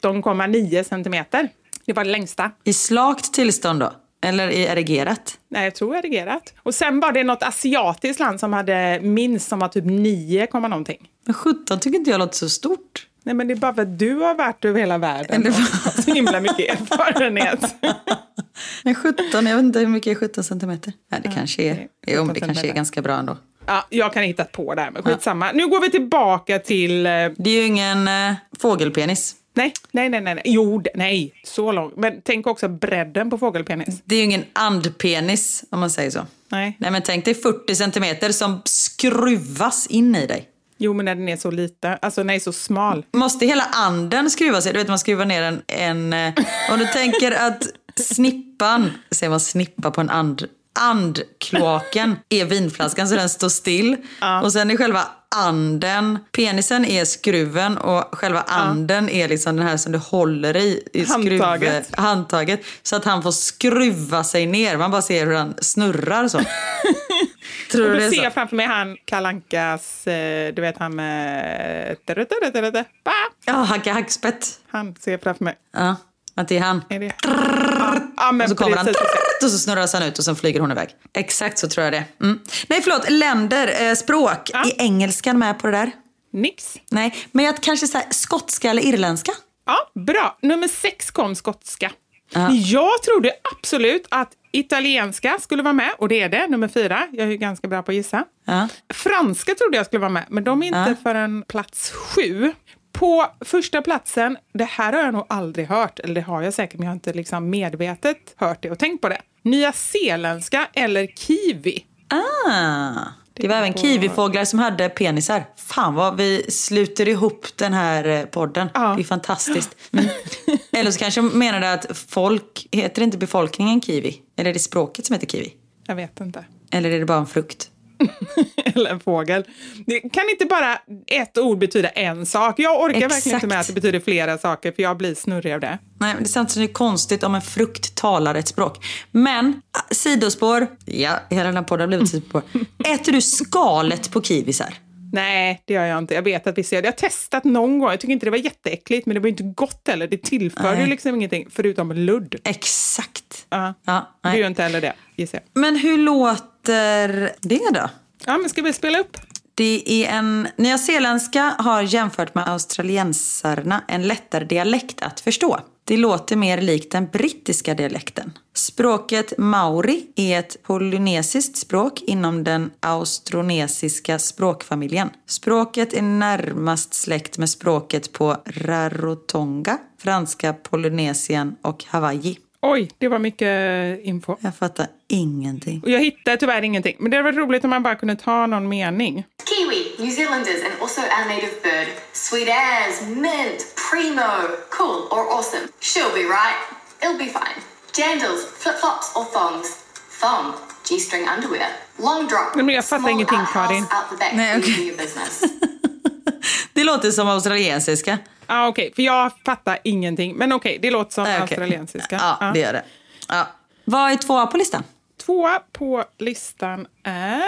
var 17,9 centimeter. Det var det längsta. I slakt tillstånd då? Eller i erigerat? Nej, jag tror erigerat. Och sen var det något asiatiskt land som hade minst som var typ 9, komma någonting. Men 17 tycker inte jag låter så stort. Nej, men det är bara för att du har varit över hela världen Eller- och har så himla mycket erfarenhet. Men 17, jag vet inte hur mycket är 17 centimeter. Nej, det kanske är, det 17 det kanske är ganska bra ändå. Ja, jag kan hitta på det här, men skitsamma. Nu går vi tillbaka till... eh, Det är ju ingen eh, fågelpenis. Nej, nej, nej, nej. Jo, nej, så långt. Men tänk också bredden på fågelpenis. Det är ju ingen andpenis om man säger så. Nej. Nej men tänk dig 40 centimeter som skruvas in i dig. Jo, men när den är så liten, alltså den är så smal. Måste hela anden skruva sig? Du vet man skruvar ner en... en eh, om du tänker att snippan, säger man snippa på en and, andkloaken är vinflaskan så den står still. Och sen är själva anden, penisen är skruven och själva anden är liksom den här som du håller i. i skruv- Handtaget. handtaget. Så att han får skruva sig ner. Man bara ser hur han snurrar så. Tror Och du det ser jag framför mig han Kalankas, eh, du vet han med... Ja, Hacka Hackspett. Han ser jag framför mig. Ja, att det är han. Är det? Men Och så kommer han och så snurras han ut och sen flyger hon iväg. Exakt så tror jag det. Mm. Nej förlåt, länder, eh, språk. Ja. Är engelskan med på det där? Nix. Nej, men jag kanske så här, skotska eller irländska? Ja, bra. Nummer sex kom skotska. Ja. Jag trodde absolut att italienska skulle vara med, och det är det, nummer fyra. Jag är ju ganska bra på att gissa. Ja. Franska trodde jag skulle vara med, men de är inte Ja. förrän plats sju. På första platsen, det här har jag nog aldrig hört, eller det har jag säkert, men jag har inte liksom medvetet hört det och tänkt på det. Nya zeeländska eller kiwi. Ah, det var även kiwifåglar som hade penisar. Fan vad vi sluter ihop den här eh, podden. Ja. Det är fantastiskt. Mm. Eller så kanske menar det att folk, heter inte befolkningen kiwi? Eller är det språket som heter kiwi? Jag vet inte. Eller är det bara en frukt? eller en fågel. Det kan inte bara ett ord betyda en sak. Jag orkar verkligen inte Exakt. med att det betyder flera saker för jag blir snurrig av det. Nej, det är samtidigt konstigt om en frukt talar ett språk. Men, ah, sidospår. Ja, hela den här podden har blivit sidospår. Äter du skalet på kiwisar? Nej, det gör jag inte. Jag vet att vi ser det. Jag har testat någon gång. Jag tycker inte det var jätteäckligt, men det var inte gott heller. Det tillförde Nej. liksom ingenting förutom ludd. Exakt. Ja. Ja, Du gör inte heller det, gissar jag. Men hur låter det då? Ja, men ska vi spela upp? Det är en... Nyzeeländska har jämfört med australiensarna en lättare dialekt att förstå. Det låter mer likt den brittiska dialekten. Språket maori är ett polynesiskt språk inom den austronesiska språkfamiljen. Språket är närmast släkt med språket på Rarotonga, franska Polynesien och Hawaii. Oj, det var mycket info. Jag fattar ingenting. Och jag hittade tyvärr ingenting, men det hade varit roligt om man bara kunde ta någon mening. Kiwi, New Zealanders, and also our native bird. Sweet as, mint, primo, cool or awesome. She'll be right. It'll be fine. Jandals, flip-flops or thongs. Thong, G-string underwear. Long drop. Men jag fattar ingenting, Karin. Out the back. Nej, business. Det låter som australiensiska. Ja, ah, okej, för jag fattar ingenting. Men okej, det låter som okej. australiensiska. Ja, Ja. det gör det. Ja. Vad är tvåa på listan? Tvåa på listan är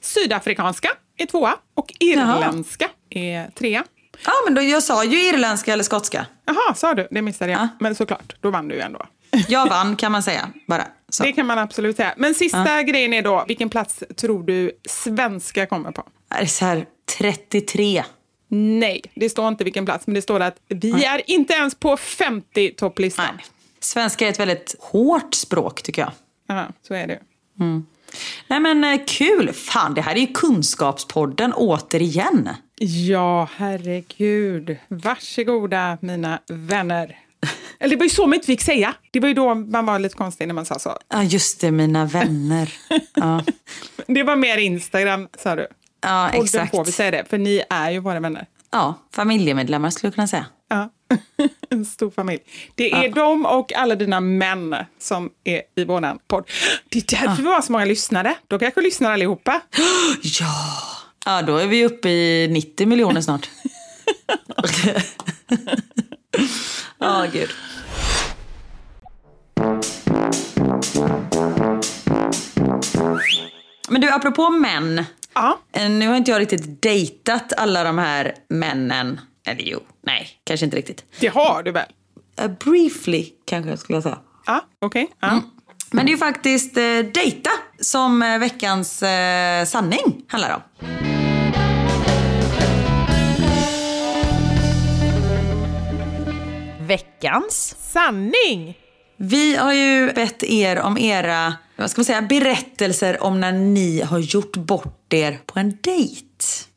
sydafrikanska är tvåa och irländska är trea. Ja, men då, jag sa ju irländska eller skotska. Jaha, sa du? Det missade jag. Ja. Men såklart, då vann du ju ändå. Jag vann kan man säga bara. Så. Det kan man absolut säga. Men sista grejen är då, vilken plats tror du svenska kommer på? Det är så här 33. Nej, det står inte vilken plats, men det står att vi är inte ens på 50-topplistan. Nej. Svenska är ett väldigt hårt språk tycker jag. Ja, så är det. Nej men eh, kul! Fan, det här är ju Kunskapspodden återigen. Ja, herregud. Varsågoda, mina vänner. Eller det var ju så man inte fick säga. Det var ju då man var lite konstig när man sa så. Ja, just det, mina vänner. Ja, Det var mer Instagram, sa du. Ja Podden exakt. får vi säga det, för ni är ju våra vänner. Ja, familjemedlemmar skulle jag kunna säga. Ja. En stor familj. Det är de och alla dina män som är i våran podd. Det är därför vi har så många lyssnare. De kanske lyssnar allihopa. Ja! Ja, då är vi uppe i 90 miljoner snart. Ja, gud. Men du, apropå män. Ja. Eh, Nu har inte jag riktigt dejtat alla de här männen. Eller jo, nej, kanske inte riktigt. Det har du väl? Uh, briefly, kanske jag skulle säga. Ja, okej. Ja. Mm. Men det är ju faktiskt eh, dejta som eh, veckans eh, sanning handlar om. Veckans Sanning! Vi har ju bett er om era vad ska man säga, berättelser om när ni har gjort bort er på en dejt.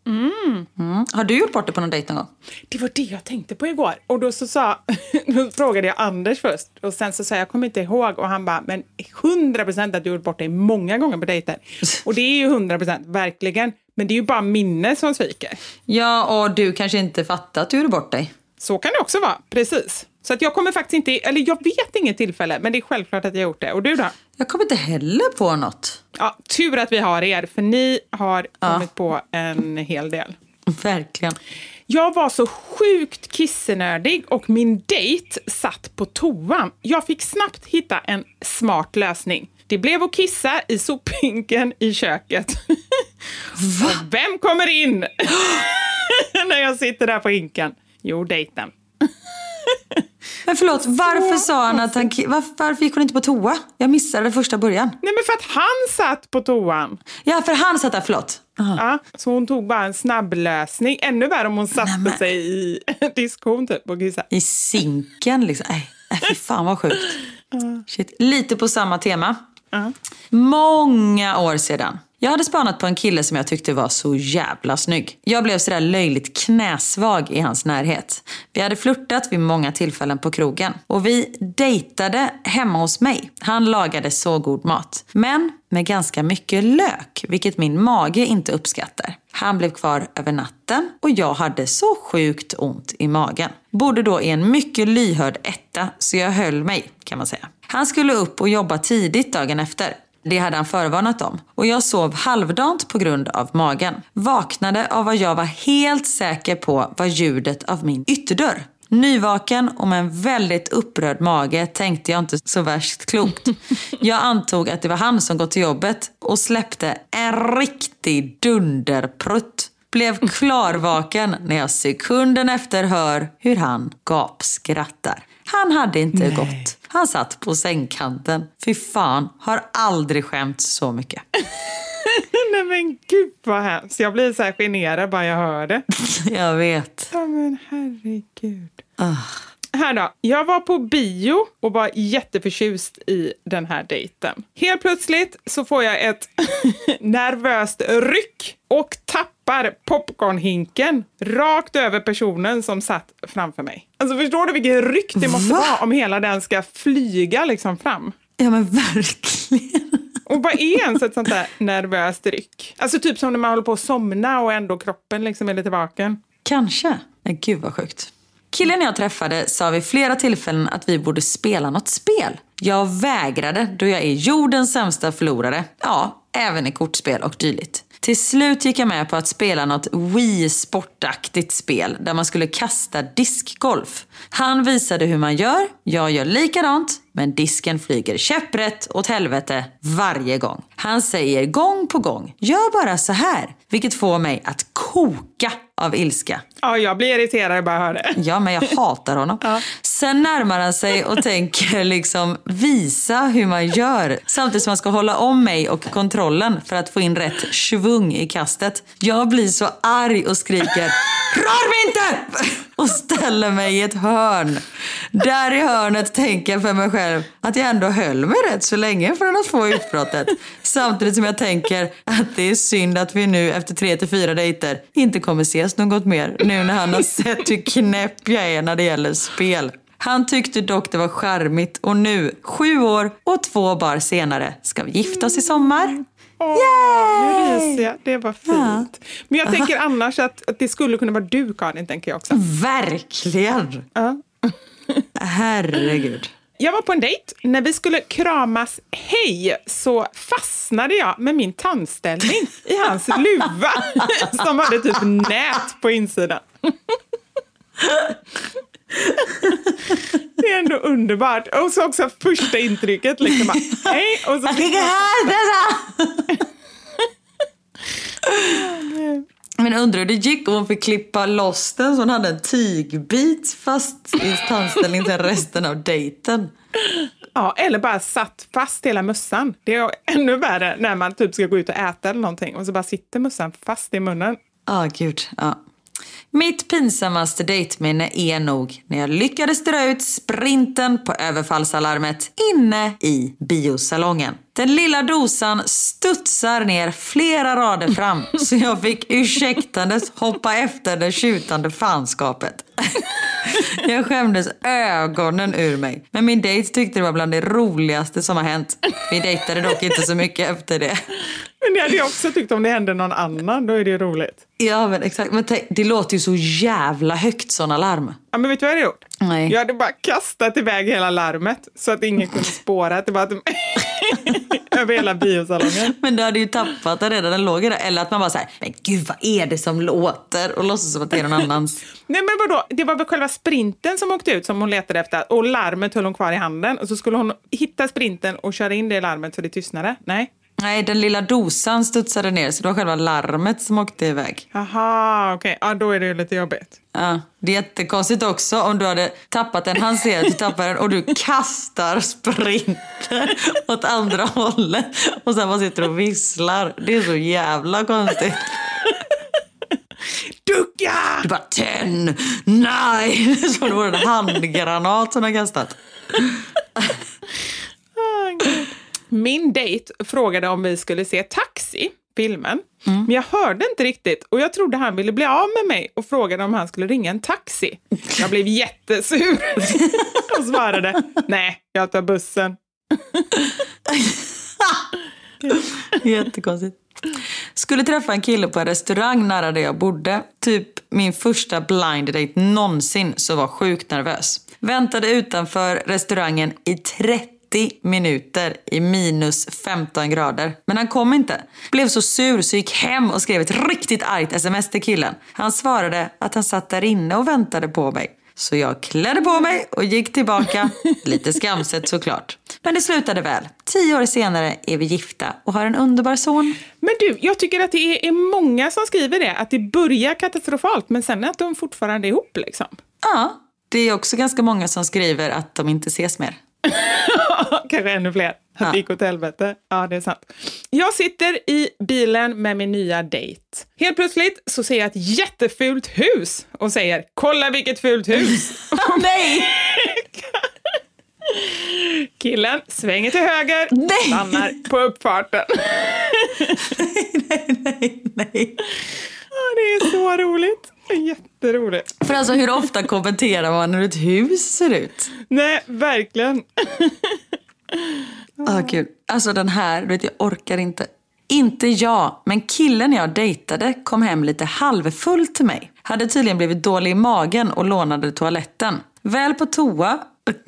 Mm. Har du gjort bort dig på någon dejt någon gång? Det var det jag tänkte på igår. Och då, så sa, då frågade jag Anders först. Och sen så sa jag, jag kommer inte ihåg. Och han bara, men 100% att du gjort bort dig många gånger på dejter. Och det är ju 100% verkligen. Men det är ju bara minne som sviker. Ja, och du kanske inte fattat att du gjorde bort dig. Så kan det också vara, precis. Så att jag kommer faktiskt inte, eller jag vet inget tillfälle, men det är självklart att jag har gjort det. Och du då? Jag kommer inte heller på något. Ja, tur att vi har er, för ni har kommit på en hel del. Verkligen. Jag var så sjukt kissenördig och min dejt satt på toan. Jag fick snabbt hitta en smart lösning. Det blev att kissa i sophinken i köket. Och vem kommer in när jag sitter där på hinken? Jo, dejten. Men förlåt, varför sa han att han... Varför, varför gick hon inte på toa? Jag missade det första början. Nej, men för att han satt på toan. Ja, för han satt där, förlåt. Aha. Ja, så hon tog bara en snabblösning. Ännu värre om hon satte Nej, men- sig i diskon typ och kissade. I sinken liksom. Nej, fy fan vad sjukt. Shit. Lite på samma tema. Många år sedan. Jag hade spanat på en kille som jag tyckte var så jävla snygg. Jag blev sådär löjligt knäsvag i hans närhet. Vi hade flörtat vid många tillfällen på krogen. Och vi dejtade hemma hos mig. Han lagade så god mat. Men med ganska mycket lök, vilket min mage inte uppskattar. Han blev kvar över natten och jag hade så sjukt ont i magen. Bodde då i en mycket lyhörd etta, så jag höll mig kan man säga. Han skulle upp och jobba tidigt dagen efter. Det hade han förvarnat om. Och jag sov halvdant på grund av magen. Vaknade av vad jag var helt säker på var ljudet av min ytterdörr. Nyvaken och med en väldigt upprörd mage tänkte jag inte så värst klokt. Jag antog att det var han som gått till jobbet och släppte en riktig dunderprutt. Blev klarvaken när jag sekunden efter hör hur han gapskrattar. Han hade inte Nej. gått. Han satt på sängkanten. Fy fan, har aldrig skämt så mycket. Nej men gud vad hemskt. Jag blir så här generad bara jag hör det. Jag vet. Ja men herregud. Ah. Här då. Jag var på bio och var jätteförtjust i den här dejten. Helt plötsligt så får jag ett nervöst ryck och tappar popcornhinken rakt över personen som satt framför mig. Alltså förstår du vilket ryck det måste Va? vara om hela den ska flyga liksom fram? Ja men verkligen. Och vad är ens ett sånt där nervöst ryck? Alltså typ som när man håller på att somna och ändå kroppen liksom är lite vaken. Kanske. Nej, gud vad sjukt. Killen jag träffade sa vid flera tillfällen att vi borde spela något spel. Jag vägrade då jag är jordens sämsta förlorare. Ja, även i kortspel och dylikt. Till slut gick jag med på att spela något Wii-sportaktigt spel där man skulle kasta diskgolf. Han visade hur man gör, jag gör likadant, men disken flyger käpprätt åt helvete varje gång. Han säger gång på gång, gör bara så här, vilket får mig att koka av ilska. Ja, jag blir irriterad bara jag hör det. Ja, men jag hatar honom. Sen närmar han sig och tänker liksom visa hur man gör. Samtidigt som han ska hålla om mig och kontrollen för att få in rätt svung i kastet. Jag blir så arg och skriker Rör mig inte! Och ställer mig i ett hörn. Där i hörnet tänker jag för mig själv att jag ändå höll mig rätt så länge från att få utbrottet. Samtidigt som jag tänker att det är synd att vi nu efter tre till fyra dejter inte kommer ses något mer. Nu när han har sett hur knäpp jag är när det gäller spel. Han tyckte dock det var charmigt och nu, sju år och två bar senare, ska vi gifta oss i sommar. Åh, nu ryser. Det var fint. Men jag tänker annars att, att det skulle kunna vara du, Karin, tänker jag också. Verkligen! Ja. Herregud. Jag var på en dejt. När vi skulle kramas hej så fastnade jag med min tandställning i hans luva som hade typ nät på insidan. Det är ändå underbart. Och så också första intrycket. Liksom bara, hej! Och så, Men jag undrar hur det gick om hon fick klippa loss den så hon hade en tygbit fast i tandställning till resten av dejten. ja, eller bara satt fast hela mössan. Det är ännu värre när man typ ska gå ut och äta eller någonting och så bara sitter mössan fast i munnen. Ja, gud. Ja. Mitt pinsammaste dejtminne är nog när jag lyckades dra ut sprinten på överfallsalarmet inne i biosalongen. Den lilla dosan studsar ner flera rader fram så jag fick ursäktandes hoppa efter det tjutande fanskapet. Jag skämdes ögonen ur mig. Men min dejt tyckte det var bland det roligaste som har hänt. Vi dejtade dock inte så mycket efter det. Men det hade jag också tyckt om det hände någon annan. Då är det ju roligt. Ja men exakt. Men tänk, det låter ju så jävla högt såna larm. Ja, men vet du vad jag hade gjort? Nej. Jag hade bara kastat iväg hela larmet så att ingen kunde spåra att det var att över hela biosalongen. Men du hade ju tappat den redan, den låg där. Eller att man bara säger men gud vad är det som låter? Och låtsas som att det är någon annans. Nej men vadå, det var väl själva sprinten som åkte ut som hon letade efter och larmet höll hon kvar i handen och så skulle hon hitta sprinten och köra in det i larmet så det tystnade. Nej. Nej, den lilla dosan studsade ner så det var själva larmet som åkte iväg. Jaha, okej. Ja, då är det ju lite jobbigt. Ja, det är jättekonstigt också om du hade tappat den, han ser att du tappar den och du kastar sprinten åt andra hållet och sen bara sitter och visslar. Det är så jävla konstigt. Ducka! Du bara ten, nej, som det vore en handgranat som har kastat. Min dejt frågade om vi skulle se Taxi, filmen. Men jag hörde inte riktigt och jag trodde han ville bli av med mig och frågade om han skulle ringa en taxi. Jag blev jättesur och svarade nej, jag tar bussen. Jättekonstigt. Skulle träffa en kille på en restaurang nära där jag bodde. Typ min första blind date någonsin så var sjukt nervös. Väntade utanför restaurangen i 30 minuter i minus 15 grader. Men han kom inte. Blev så sur så gick hem och skrev ett riktigt argt sms till killen. Han svarade att han satt där inne och väntade på mig. Så jag klädde på mig och gick tillbaka. Lite skamset såklart. Men det slutade väl. Tio år senare är vi gifta och har en underbar son. Men du, jag tycker att det är många som skriver det, att det börjar katastrofalt men sen att de fortfarande är ihop liksom. Ja, det är också ganska många som skriver att de inte ses mer. Kanske ännu fler. Att det gick åt helvete. Ja, det är sant. Jag sitter i bilen med min nya dejt. Helt plötsligt så ser jag ett jättefult hus och säger “Kolla vilket fult hus!” Nej! Killen svänger till höger, Nej! stannar på uppfarten. nej, nej, nej. Ja, det är så roligt. Jätteroligt. För alltså hur ofta kommenterar man hur ett hus ser ut? Nej, verkligen. Ah, kul. Alltså den här, du vet jag orkar inte. Inte jag, men killen jag dejtade kom hem lite halvfull till mig. Hade tydligen blivit dålig i magen och lånade toaletten. Väl på toa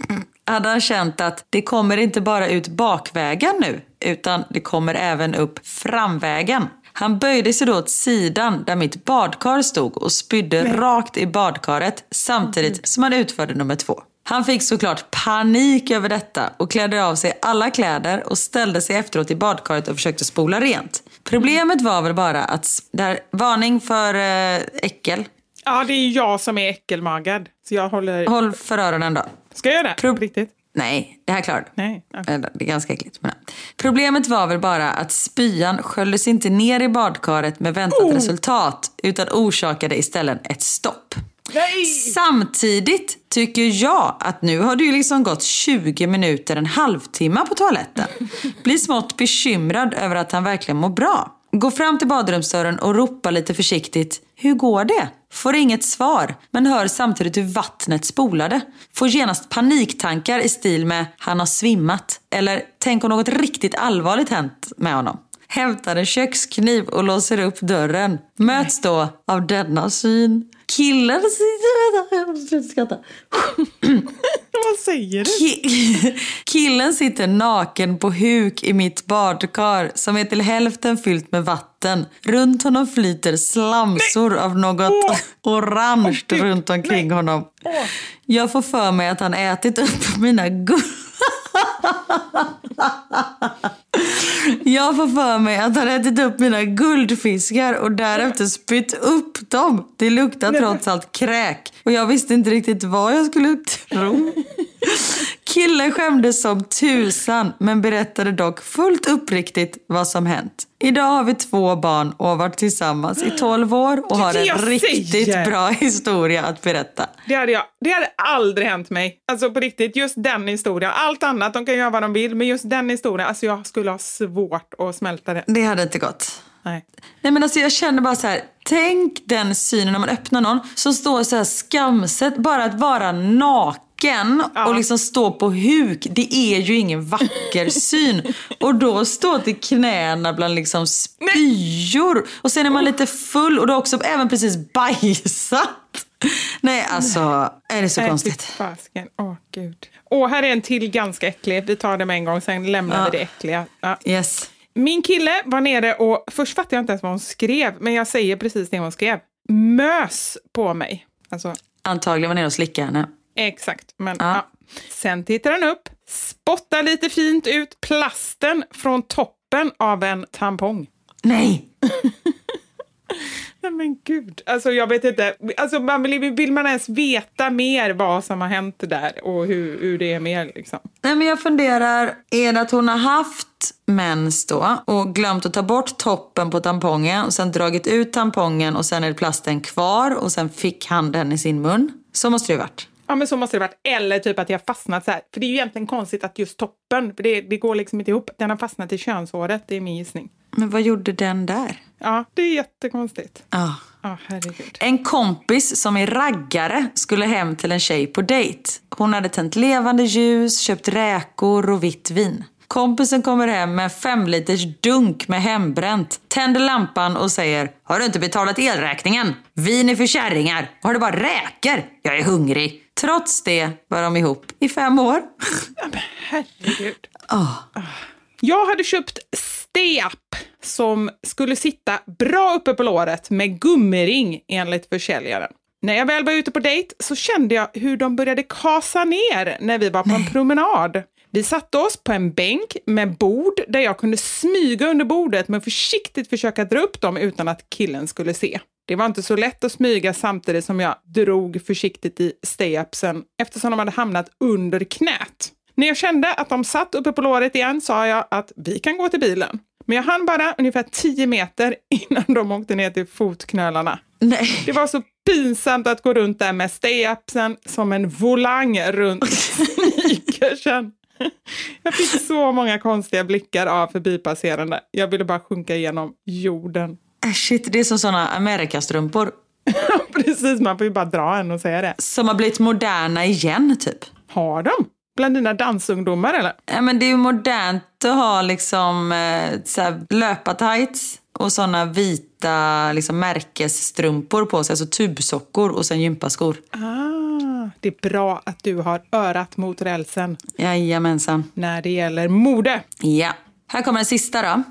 hade han känt att det kommer inte bara ut bakvägen nu, utan det kommer även upp framvägen. Han böjde sig då åt sidan där mitt badkar stod och spydde rakt i badkaret samtidigt som han utförde nummer två. Han fick såklart panik över detta och klädde av sig alla kläder och ställde sig efteråt i badkaret och försökte spola rent. Problemet var väl bara att, där, varning för eh, äckel. Ja, det är jag som är äckelmagad. Så jag håller... Håll för öronen då. Ska jag göra det? Pro- riktigt? Nej, det här klarar du. Nej. Eller, Det är ganska äckligt. Men. Problemet var väl bara att spyan sköljdes inte ner i badkaret med väntat Oh. resultat utan orsakade istället ett stopp. Nej! Samtidigt tycker jag att nu har det ju liksom gått 20 minuter, en halvtimme på toaletten. Blir smått bekymrad över att han verkligen mår bra. Går fram till badrumsdörren och ropar lite försiktigt. Hur går det? Får inget svar, men hör samtidigt hur vattnet spolade. Får genast paniktankar i stil med han har svimmat. Eller tänk om något riktigt allvarligt hänt med honom. Hämtar en kökskniv och låser upp dörren. Möts då av denna syn. Killen sitter... Jag skratta. Vad säger du? Ki- Killen sitter naken på huk i mitt badkar som är till hälften fyllt med vatten. Runt honom flyter slamsor av något Åh! orange Gud. runt omkring Nej. honom. Jag får för mig att han ätit upp mina guld... Jag får för mig att han ätit upp mina guldfiskar och därefter spytt upp dem. Det luktar trots allt kräk och jag visste inte riktigt vad jag skulle tro. Killen skämdes som tusan men berättade dock fullt uppriktigt vad som hänt. Idag har vi två barn och har varit tillsammans i 12 år och har en riktigt säger. bra historia att berätta. Det hade, jag, det hade aldrig hänt mig. Alltså på riktigt, just den historien. Allt annat, de kan göra vad de vill, men just den historien, alltså jag skulle ha svårt att smälta det. Det hade inte gått. Nej. Nej men alltså jag känner bara så här, tänk den synen när man öppnar någon som står så här skamset, bara att vara naken och liksom stå på huk, det är ju ingen vacker syn. Och då stå till knäna bland liksom spyor. Och sen är man lite full och då också även precis bajsat. Nej alltså, är det så Nej, konstigt? Fasken. Åh, gud. Åh, här är en till ganska äcklig. Vi tar det med en gång, sen lämnar Ja. vi det äckliga. Ja. Yes. Min kille var nere och, först fattade jag inte ens vad hon skrev, men jag säger precis det hon skrev. Mös på mig. Alltså, Antagligen var nere och slickade henne. Exakt. Men, Ja. ja. Sen tittar han upp, spottar lite fint ut plasten från toppen av en tampong. Nej! Nej men gud, alltså jag vet inte. Alltså man vill, vill man ens veta mer vad som har hänt där och hur, hur det är mer liksom? Nej men jag funderar, är det att hon har haft mens då och glömt att ta bort toppen på tampongen och sen dragit ut tampongen och sen är plasten kvar och sen fick han den i sin mun? Så måste det ju varit. Ja men så måste det varit. Eller typ att jag fastnat så här. För det är ju egentligen konstigt att just toppen, för det, det går liksom inte ihop. Den har fastnat i könshåret, det är min gissning. Men vad gjorde den där? Ja, det är jättekonstigt. Ja. Ja, herregud. En kompis som är raggare skulle hem till en tjej på dejt. Hon hade tänt levande ljus, köpt räkor och vitt vin. Kompisen kommer hem med en fem liters dunk med hembränt, tänder lampan och säger Har du inte betalat elräkningen? Vin är för kärringar. Har du bara räker? Jag är hungrig. Trots det var de ihop i fem år. Herregud. Oh. Jag hade köpt Stay Up som skulle sitta bra uppe på låret med gummiring enligt försäljaren. När jag väl var ute på dejt så kände jag hur de började kasa ner när vi var på en promenad. Vi satte oss på en bänk med bord där jag kunde smyga under bordet men försiktigt försöka dra upp dem utan att killen skulle se. Det var inte så lätt att smyga samtidigt som jag drog försiktigt i stay-upsen eftersom de hade hamnat under knät. När jag kände att de satt uppe på låret igen sa jag att vi kan gå till bilen. Men jag hann bara ungefär 10 meter innan de åkte ner till fotknölarna. Nej. Det var så pinsamt att gå runt där med stay-upsen som en volang runt sneakersen. Jag fick så många konstiga blickar av förbipasserande. Jag ville bara sjunka igenom jorden. Äh, shit, det är som såna Amerikastrumpor. Precis, man får ju bara dra en och säga det. Som har blivit moderna igen, typ. Har de? Bland dina dansungdomar eller? Ja, men det är ju modernt att ha liksom eh, löpartights och såna vita liksom, märkesstrumpor på sig, alltså tubsockor och sen gympaskor. Ah, det är bra att du har örat mot rälsen Jajamensan. när det gäller mode. Ja. Här kommer den sista då.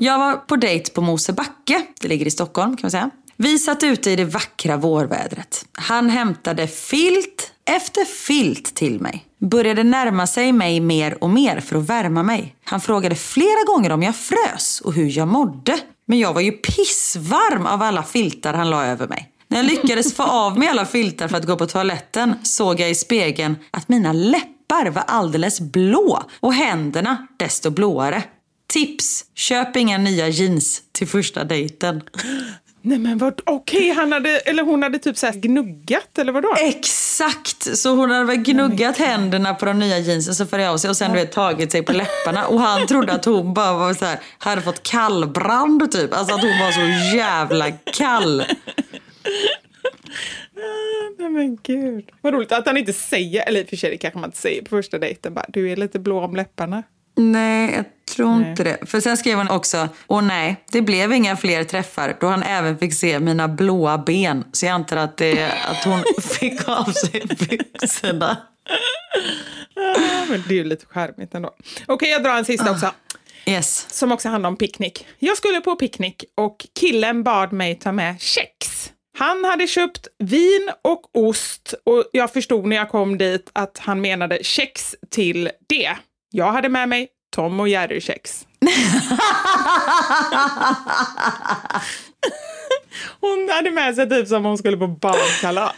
Jag var på dejt på Mosebacke, det ligger i Stockholm kan man säga. Vi satt ute i det vackra vårvädret. Han hämtade filt efter filt till mig. Började närma sig mig mer och mer för att värma mig. Han frågade flera gånger om jag frös och hur jag mådde. Men jag var ju pissvarm av alla filtar han la över mig. När jag lyckades få av mig alla filtar för att gå på toaletten såg jag i spegeln att mina läppar var alldeles blå och händerna desto blåare. Tips! Köp inga nya jeans till första dejten. Nej men vad, okej, hade, eller hon hade typ så gnuggat eller vadå? Exakt! Så hon hade väl gnuggat händerna på de nya jeansen så färgade av sig och sen du vet, tagit sig på läpparna. Och han trodde att hon bara var så här, hade fått kallbrand typ. Alltså att hon var så jävla kall. Nej men gud. Vad roligt att han inte säger, eller i och för sig det kanske man inte säger på första dejten bara, du är lite blå om läpparna. Nej, jag tror inte det. För sen skrev hon också, åh nej, det blev inga fler träffar då han även fick se mina blåa ben. Så jag antar att, det, att hon fick av sig byxorna. Ah, men det är ju lite charmigt ändå. Okej, jag drar en sista också. Yes. Som också handlar om picknick. Jag skulle på picknick och killen bad mig ta med kex. Han hade köpt vin och ost och jag förstod när jag kom dit att han menade kex till det. Jag hade med mig Tom och Jerry-kex. Hon hade med sig typ som hon skulle på barnkalas.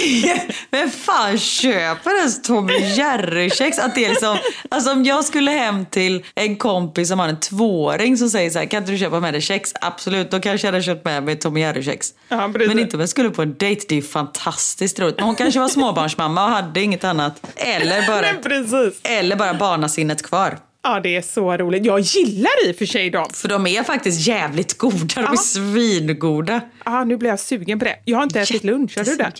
Vem fan köper ens Tom Jerry-kex? Att det är liksom, alltså om jag skulle hem till en kompis som har en tvååring som säger så här, kan inte du köpa med dig kex? Absolut, då kanske jag hade köpt med mig Tom Jerry-kex. Ja. Men inte om jag skulle på en dejt, det är ju fantastiskt roligt. Men hon kanske var småbarnsmamma och hade inget annat. Eller bara, precis. eller bara barnasinnet kvar. Ja, det är så roligt. Jag gillar i och för sig dem. För de är faktiskt jävligt goda, de är Ja. svingoda. Ja, nu blir jag sugen på det. Jag har inte ätit lunch, har du det?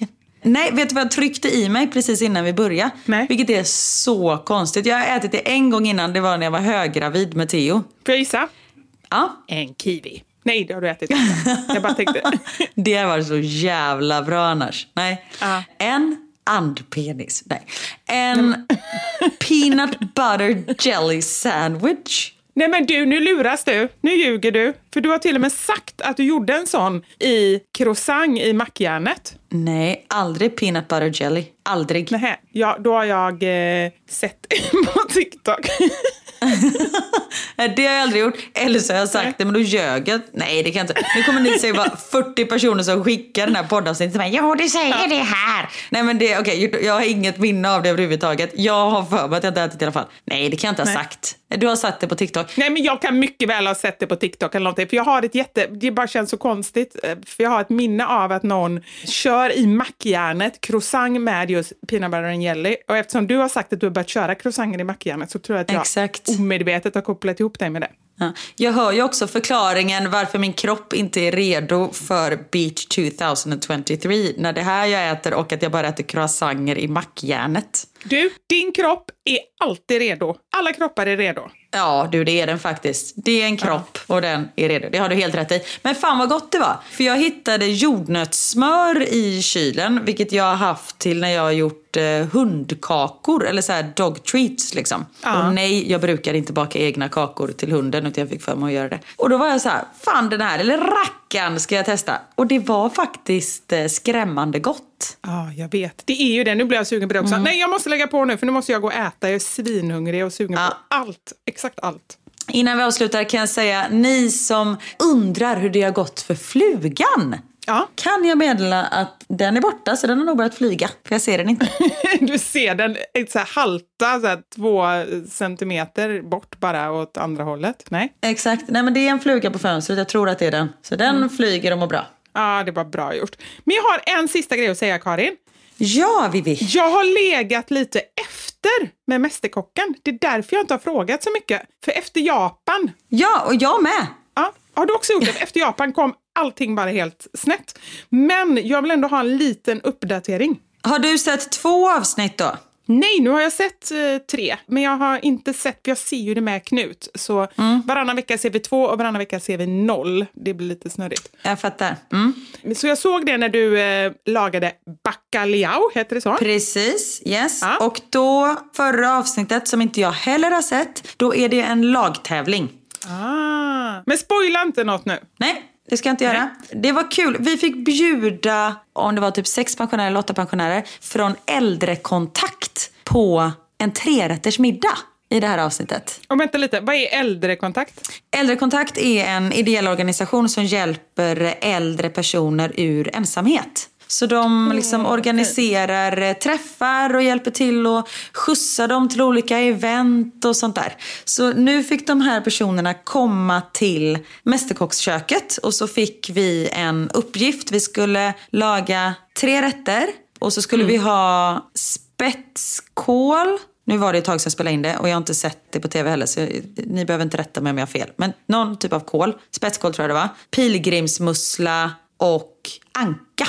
Nej, vet du vad jag tryckte i mig precis innan vi började? Nej. Vilket är så konstigt. Jag har ätit det en gång innan, det var när jag var höggravid med Theo. Får jag gissa? Ja, En kiwi. Nej, det har du ätit. Jag bara tänkte. det var så jävla bra annars. Nej. Ja. En andpenis. Nej. En peanut butter jelly sandwich. Nej men du, nu luras du. Nu ljuger du. För du har till och med sagt att du gjorde en sån i croissant i mackjärnet. Nej, aldrig peanut butter jelly. Aldrig. Nähä, ja, då har jag eh, sett på TikTok. Det har jag aldrig gjort. Eller så har jag sagt det, men då ljög jag. Nej, det kan jag inte. Nu kommer ni säga vara 40 personer som skickar den här poddavsnittet till mig. Jo, det säger det här. Nej, men det, okej, jag har inget minne av det överhuvudtaget. Jag har för mig att jag inte ätit i alla fall. Nej, det kan jag inte ha Nej. sagt. Du har sagt det på TikTok. Nej men jag kan mycket väl ha sett det på TikTok eller någonting. För jag har ett jätte, det bara känns så konstigt. eh, För jag har ett minne av att någon kör i mackjärnet croissant med just peanut butter and jelly. Och eftersom du har sagt att du har börjat köra croissanten i mackjärnet så tror jag att jag Exakt. Omedvetet har kopplat ihop dig med det. Ja. Jag hör ju också förklaringen varför min kropp inte är redo för Beach 2023 när det här jag äter och att jag bara äter croissanter i mackjärnet. Du, din kropp är alltid redo. Alla kroppar är redo. Ja, du det är den faktiskt. Det är en kropp och den är redo. Det har du helt rätt i. Men fan vad gott det var. För jag hittade jordnötssmör i kylen, vilket jag har haft till när jag har gjort eh, hundkakor eller så här dog treats liksom. Ja. Och nej, jag brukar inte baka egna kakor till hunden utan jag fick för mig att göra det. Och då var jag så här, fan den här, eller rackarn ska jag testa. Och det var faktiskt eh, skrämmande gott. Ja, jag vet. Det är ju det. Nu blir jag sugen på det också. Nej, jag måste lägga på nu för nu måste jag gå och äta. Jag är svinhungrig och sugen Ja. på allt. Exakt allt. Innan vi avslutar kan jag säga, ni som undrar hur det har gått för flugan. Ja. Kan jag meddela att den är borta, så den har nog börjat flyga. För jag ser den inte. Du ser den så här halta så här, två centimeter bort bara åt andra hållet. Nej? Exakt. Nej men det är en fluga på fönstret, jag tror att det är den. Så den flyger och mår bra. Ja, det var bra gjort. Men jag har en sista grej att säga, Karin. Ja, Vivi. Jag har legat lite efter med Mästerkocken. Det är därför jag inte har frågat så mycket. För efter Japan, Ja, och jag med. Ja, har du också gjort det? Efter Japan kom allting bara helt snett. Men jag vill ändå ha en liten uppdatering. Har du sett två avsnitt då? Nej, nu har jag sett eh, tre, men jag har inte sett, för jag ser ju det med Knut. Så varannan vecka ser vi två och varannan vecka ser vi noll. Det blir lite snurrigt. Jag fattar. Mm. Så jag såg det när du eh, lagade bacalhau, heter det så? Precis, yes. Ja. Och då, förra avsnittet som inte jag heller har sett, då är det en lagtävling. Ah. Men spoila inte något nu. Nej, det ska jag inte göra. Det var kul. Vi fick bjuda, om det var typ sex pensionärer eller åtta pensionärer, från äldrekontakt på en trerätters middag i det här avsnittet. Och vänta lite, vad är äldrekontakt? Äldrekontakt är en ideell organisation som hjälper äldre personer ur ensamhet. Så de liksom organiserar eh, träffar och hjälper till att skjutsa dem till olika event och sånt där. Så nu fick de här personerna komma till Mästerkocksköket och så fick vi en uppgift. Vi skulle laga tre rätter och så skulle vi ha spetskål. Nu var det ett tag sedan jag spelade in det och jag har inte sett det på tv heller så jag, ni behöver inte rätta mig om jag har fel. Men någon typ av kål, spetskål tror jag det var, pilgrimsmussla och anka.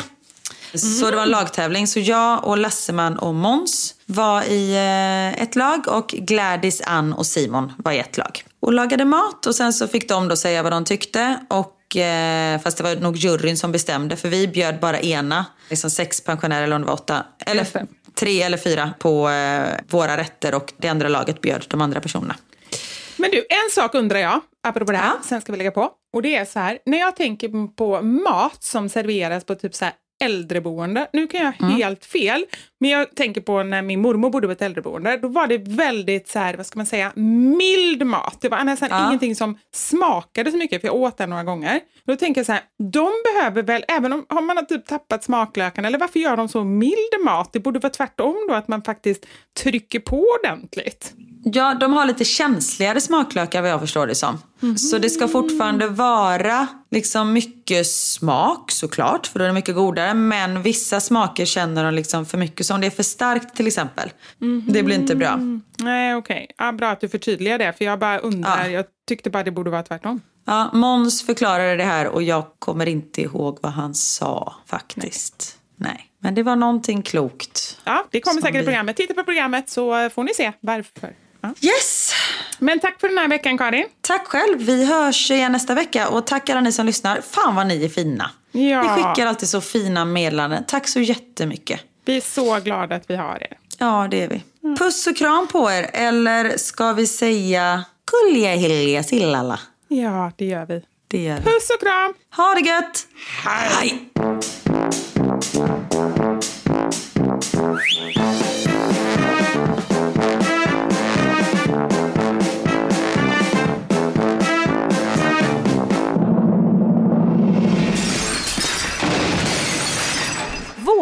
Så det var en lagtävling. Så jag och Lasseman och Mons var i eh, ett lag och Gladys, Ann och Simon var i ett lag. Och lagade mat och sen så fick de då säga vad de tyckte. Och, eh, fast det var nog juryn som bestämde för vi bjöd bara ena, liksom sex pensionärer eller om det var åtta. Eller det. tre eller fyra på eh, våra rätter och det andra laget bjöd de andra personerna. Men du, en sak undrar jag, apropå det här, Ja. sen ska vi lägga på. Och det är så här, när jag tänker på mat som serveras på typ så här äldreboende, nu kan jag ha helt fel, men jag tänker på när min mormor bodde på ett äldreboende, då var det väldigt så här, vad ska man säga, mild mat. Det var nästan Ja. ingenting som smakade så mycket, för jag åt den några gånger. Då tänker jag så här, de behöver väl, även om har man har typ tappat smaklökarna, eller varför gör de så mild mat? Det borde vara tvärtom då, att man faktiskt trycker på ordentligt. Ja, de har lite känsligare smaklökar vad jag förstår det som. Så det ska fortfarande vara liksom mycket smak såklart, för då är det mycket godare. Men vissa smaker känner de liksom för mycket. Så om det är för starkt till exempel, det blir inte bra. Nej, okej. Ja, bra att du förtydligar det, för jag bara undrar. Ja. Jag tyckte bara det borde vara tvärtom. Ja, Måns förklarade det här och jag kommer inte ihåg vad han sa faktiskt. Nej. Men det var någonting klokt. Ja, det kommer säkert i programmet. Titta på programmet så får ni se varför. Yes! Men tack för den här veckan, Karin. Tack själv. Vi hörs igen nästa vecka. Och tack alla ni som lyssnar. Fan vad ni är fina. Ja. Ni skickar alltid så fina meddelanden. Tack så jättemycket. Vi är så glada att vi har er. Ja, det är vi. Puss och kram på er. Eller ska vi säga kulja hilja sillala? Ja, det gör vi. Det gör vi. Puss och kram! Ha det gött! Hej!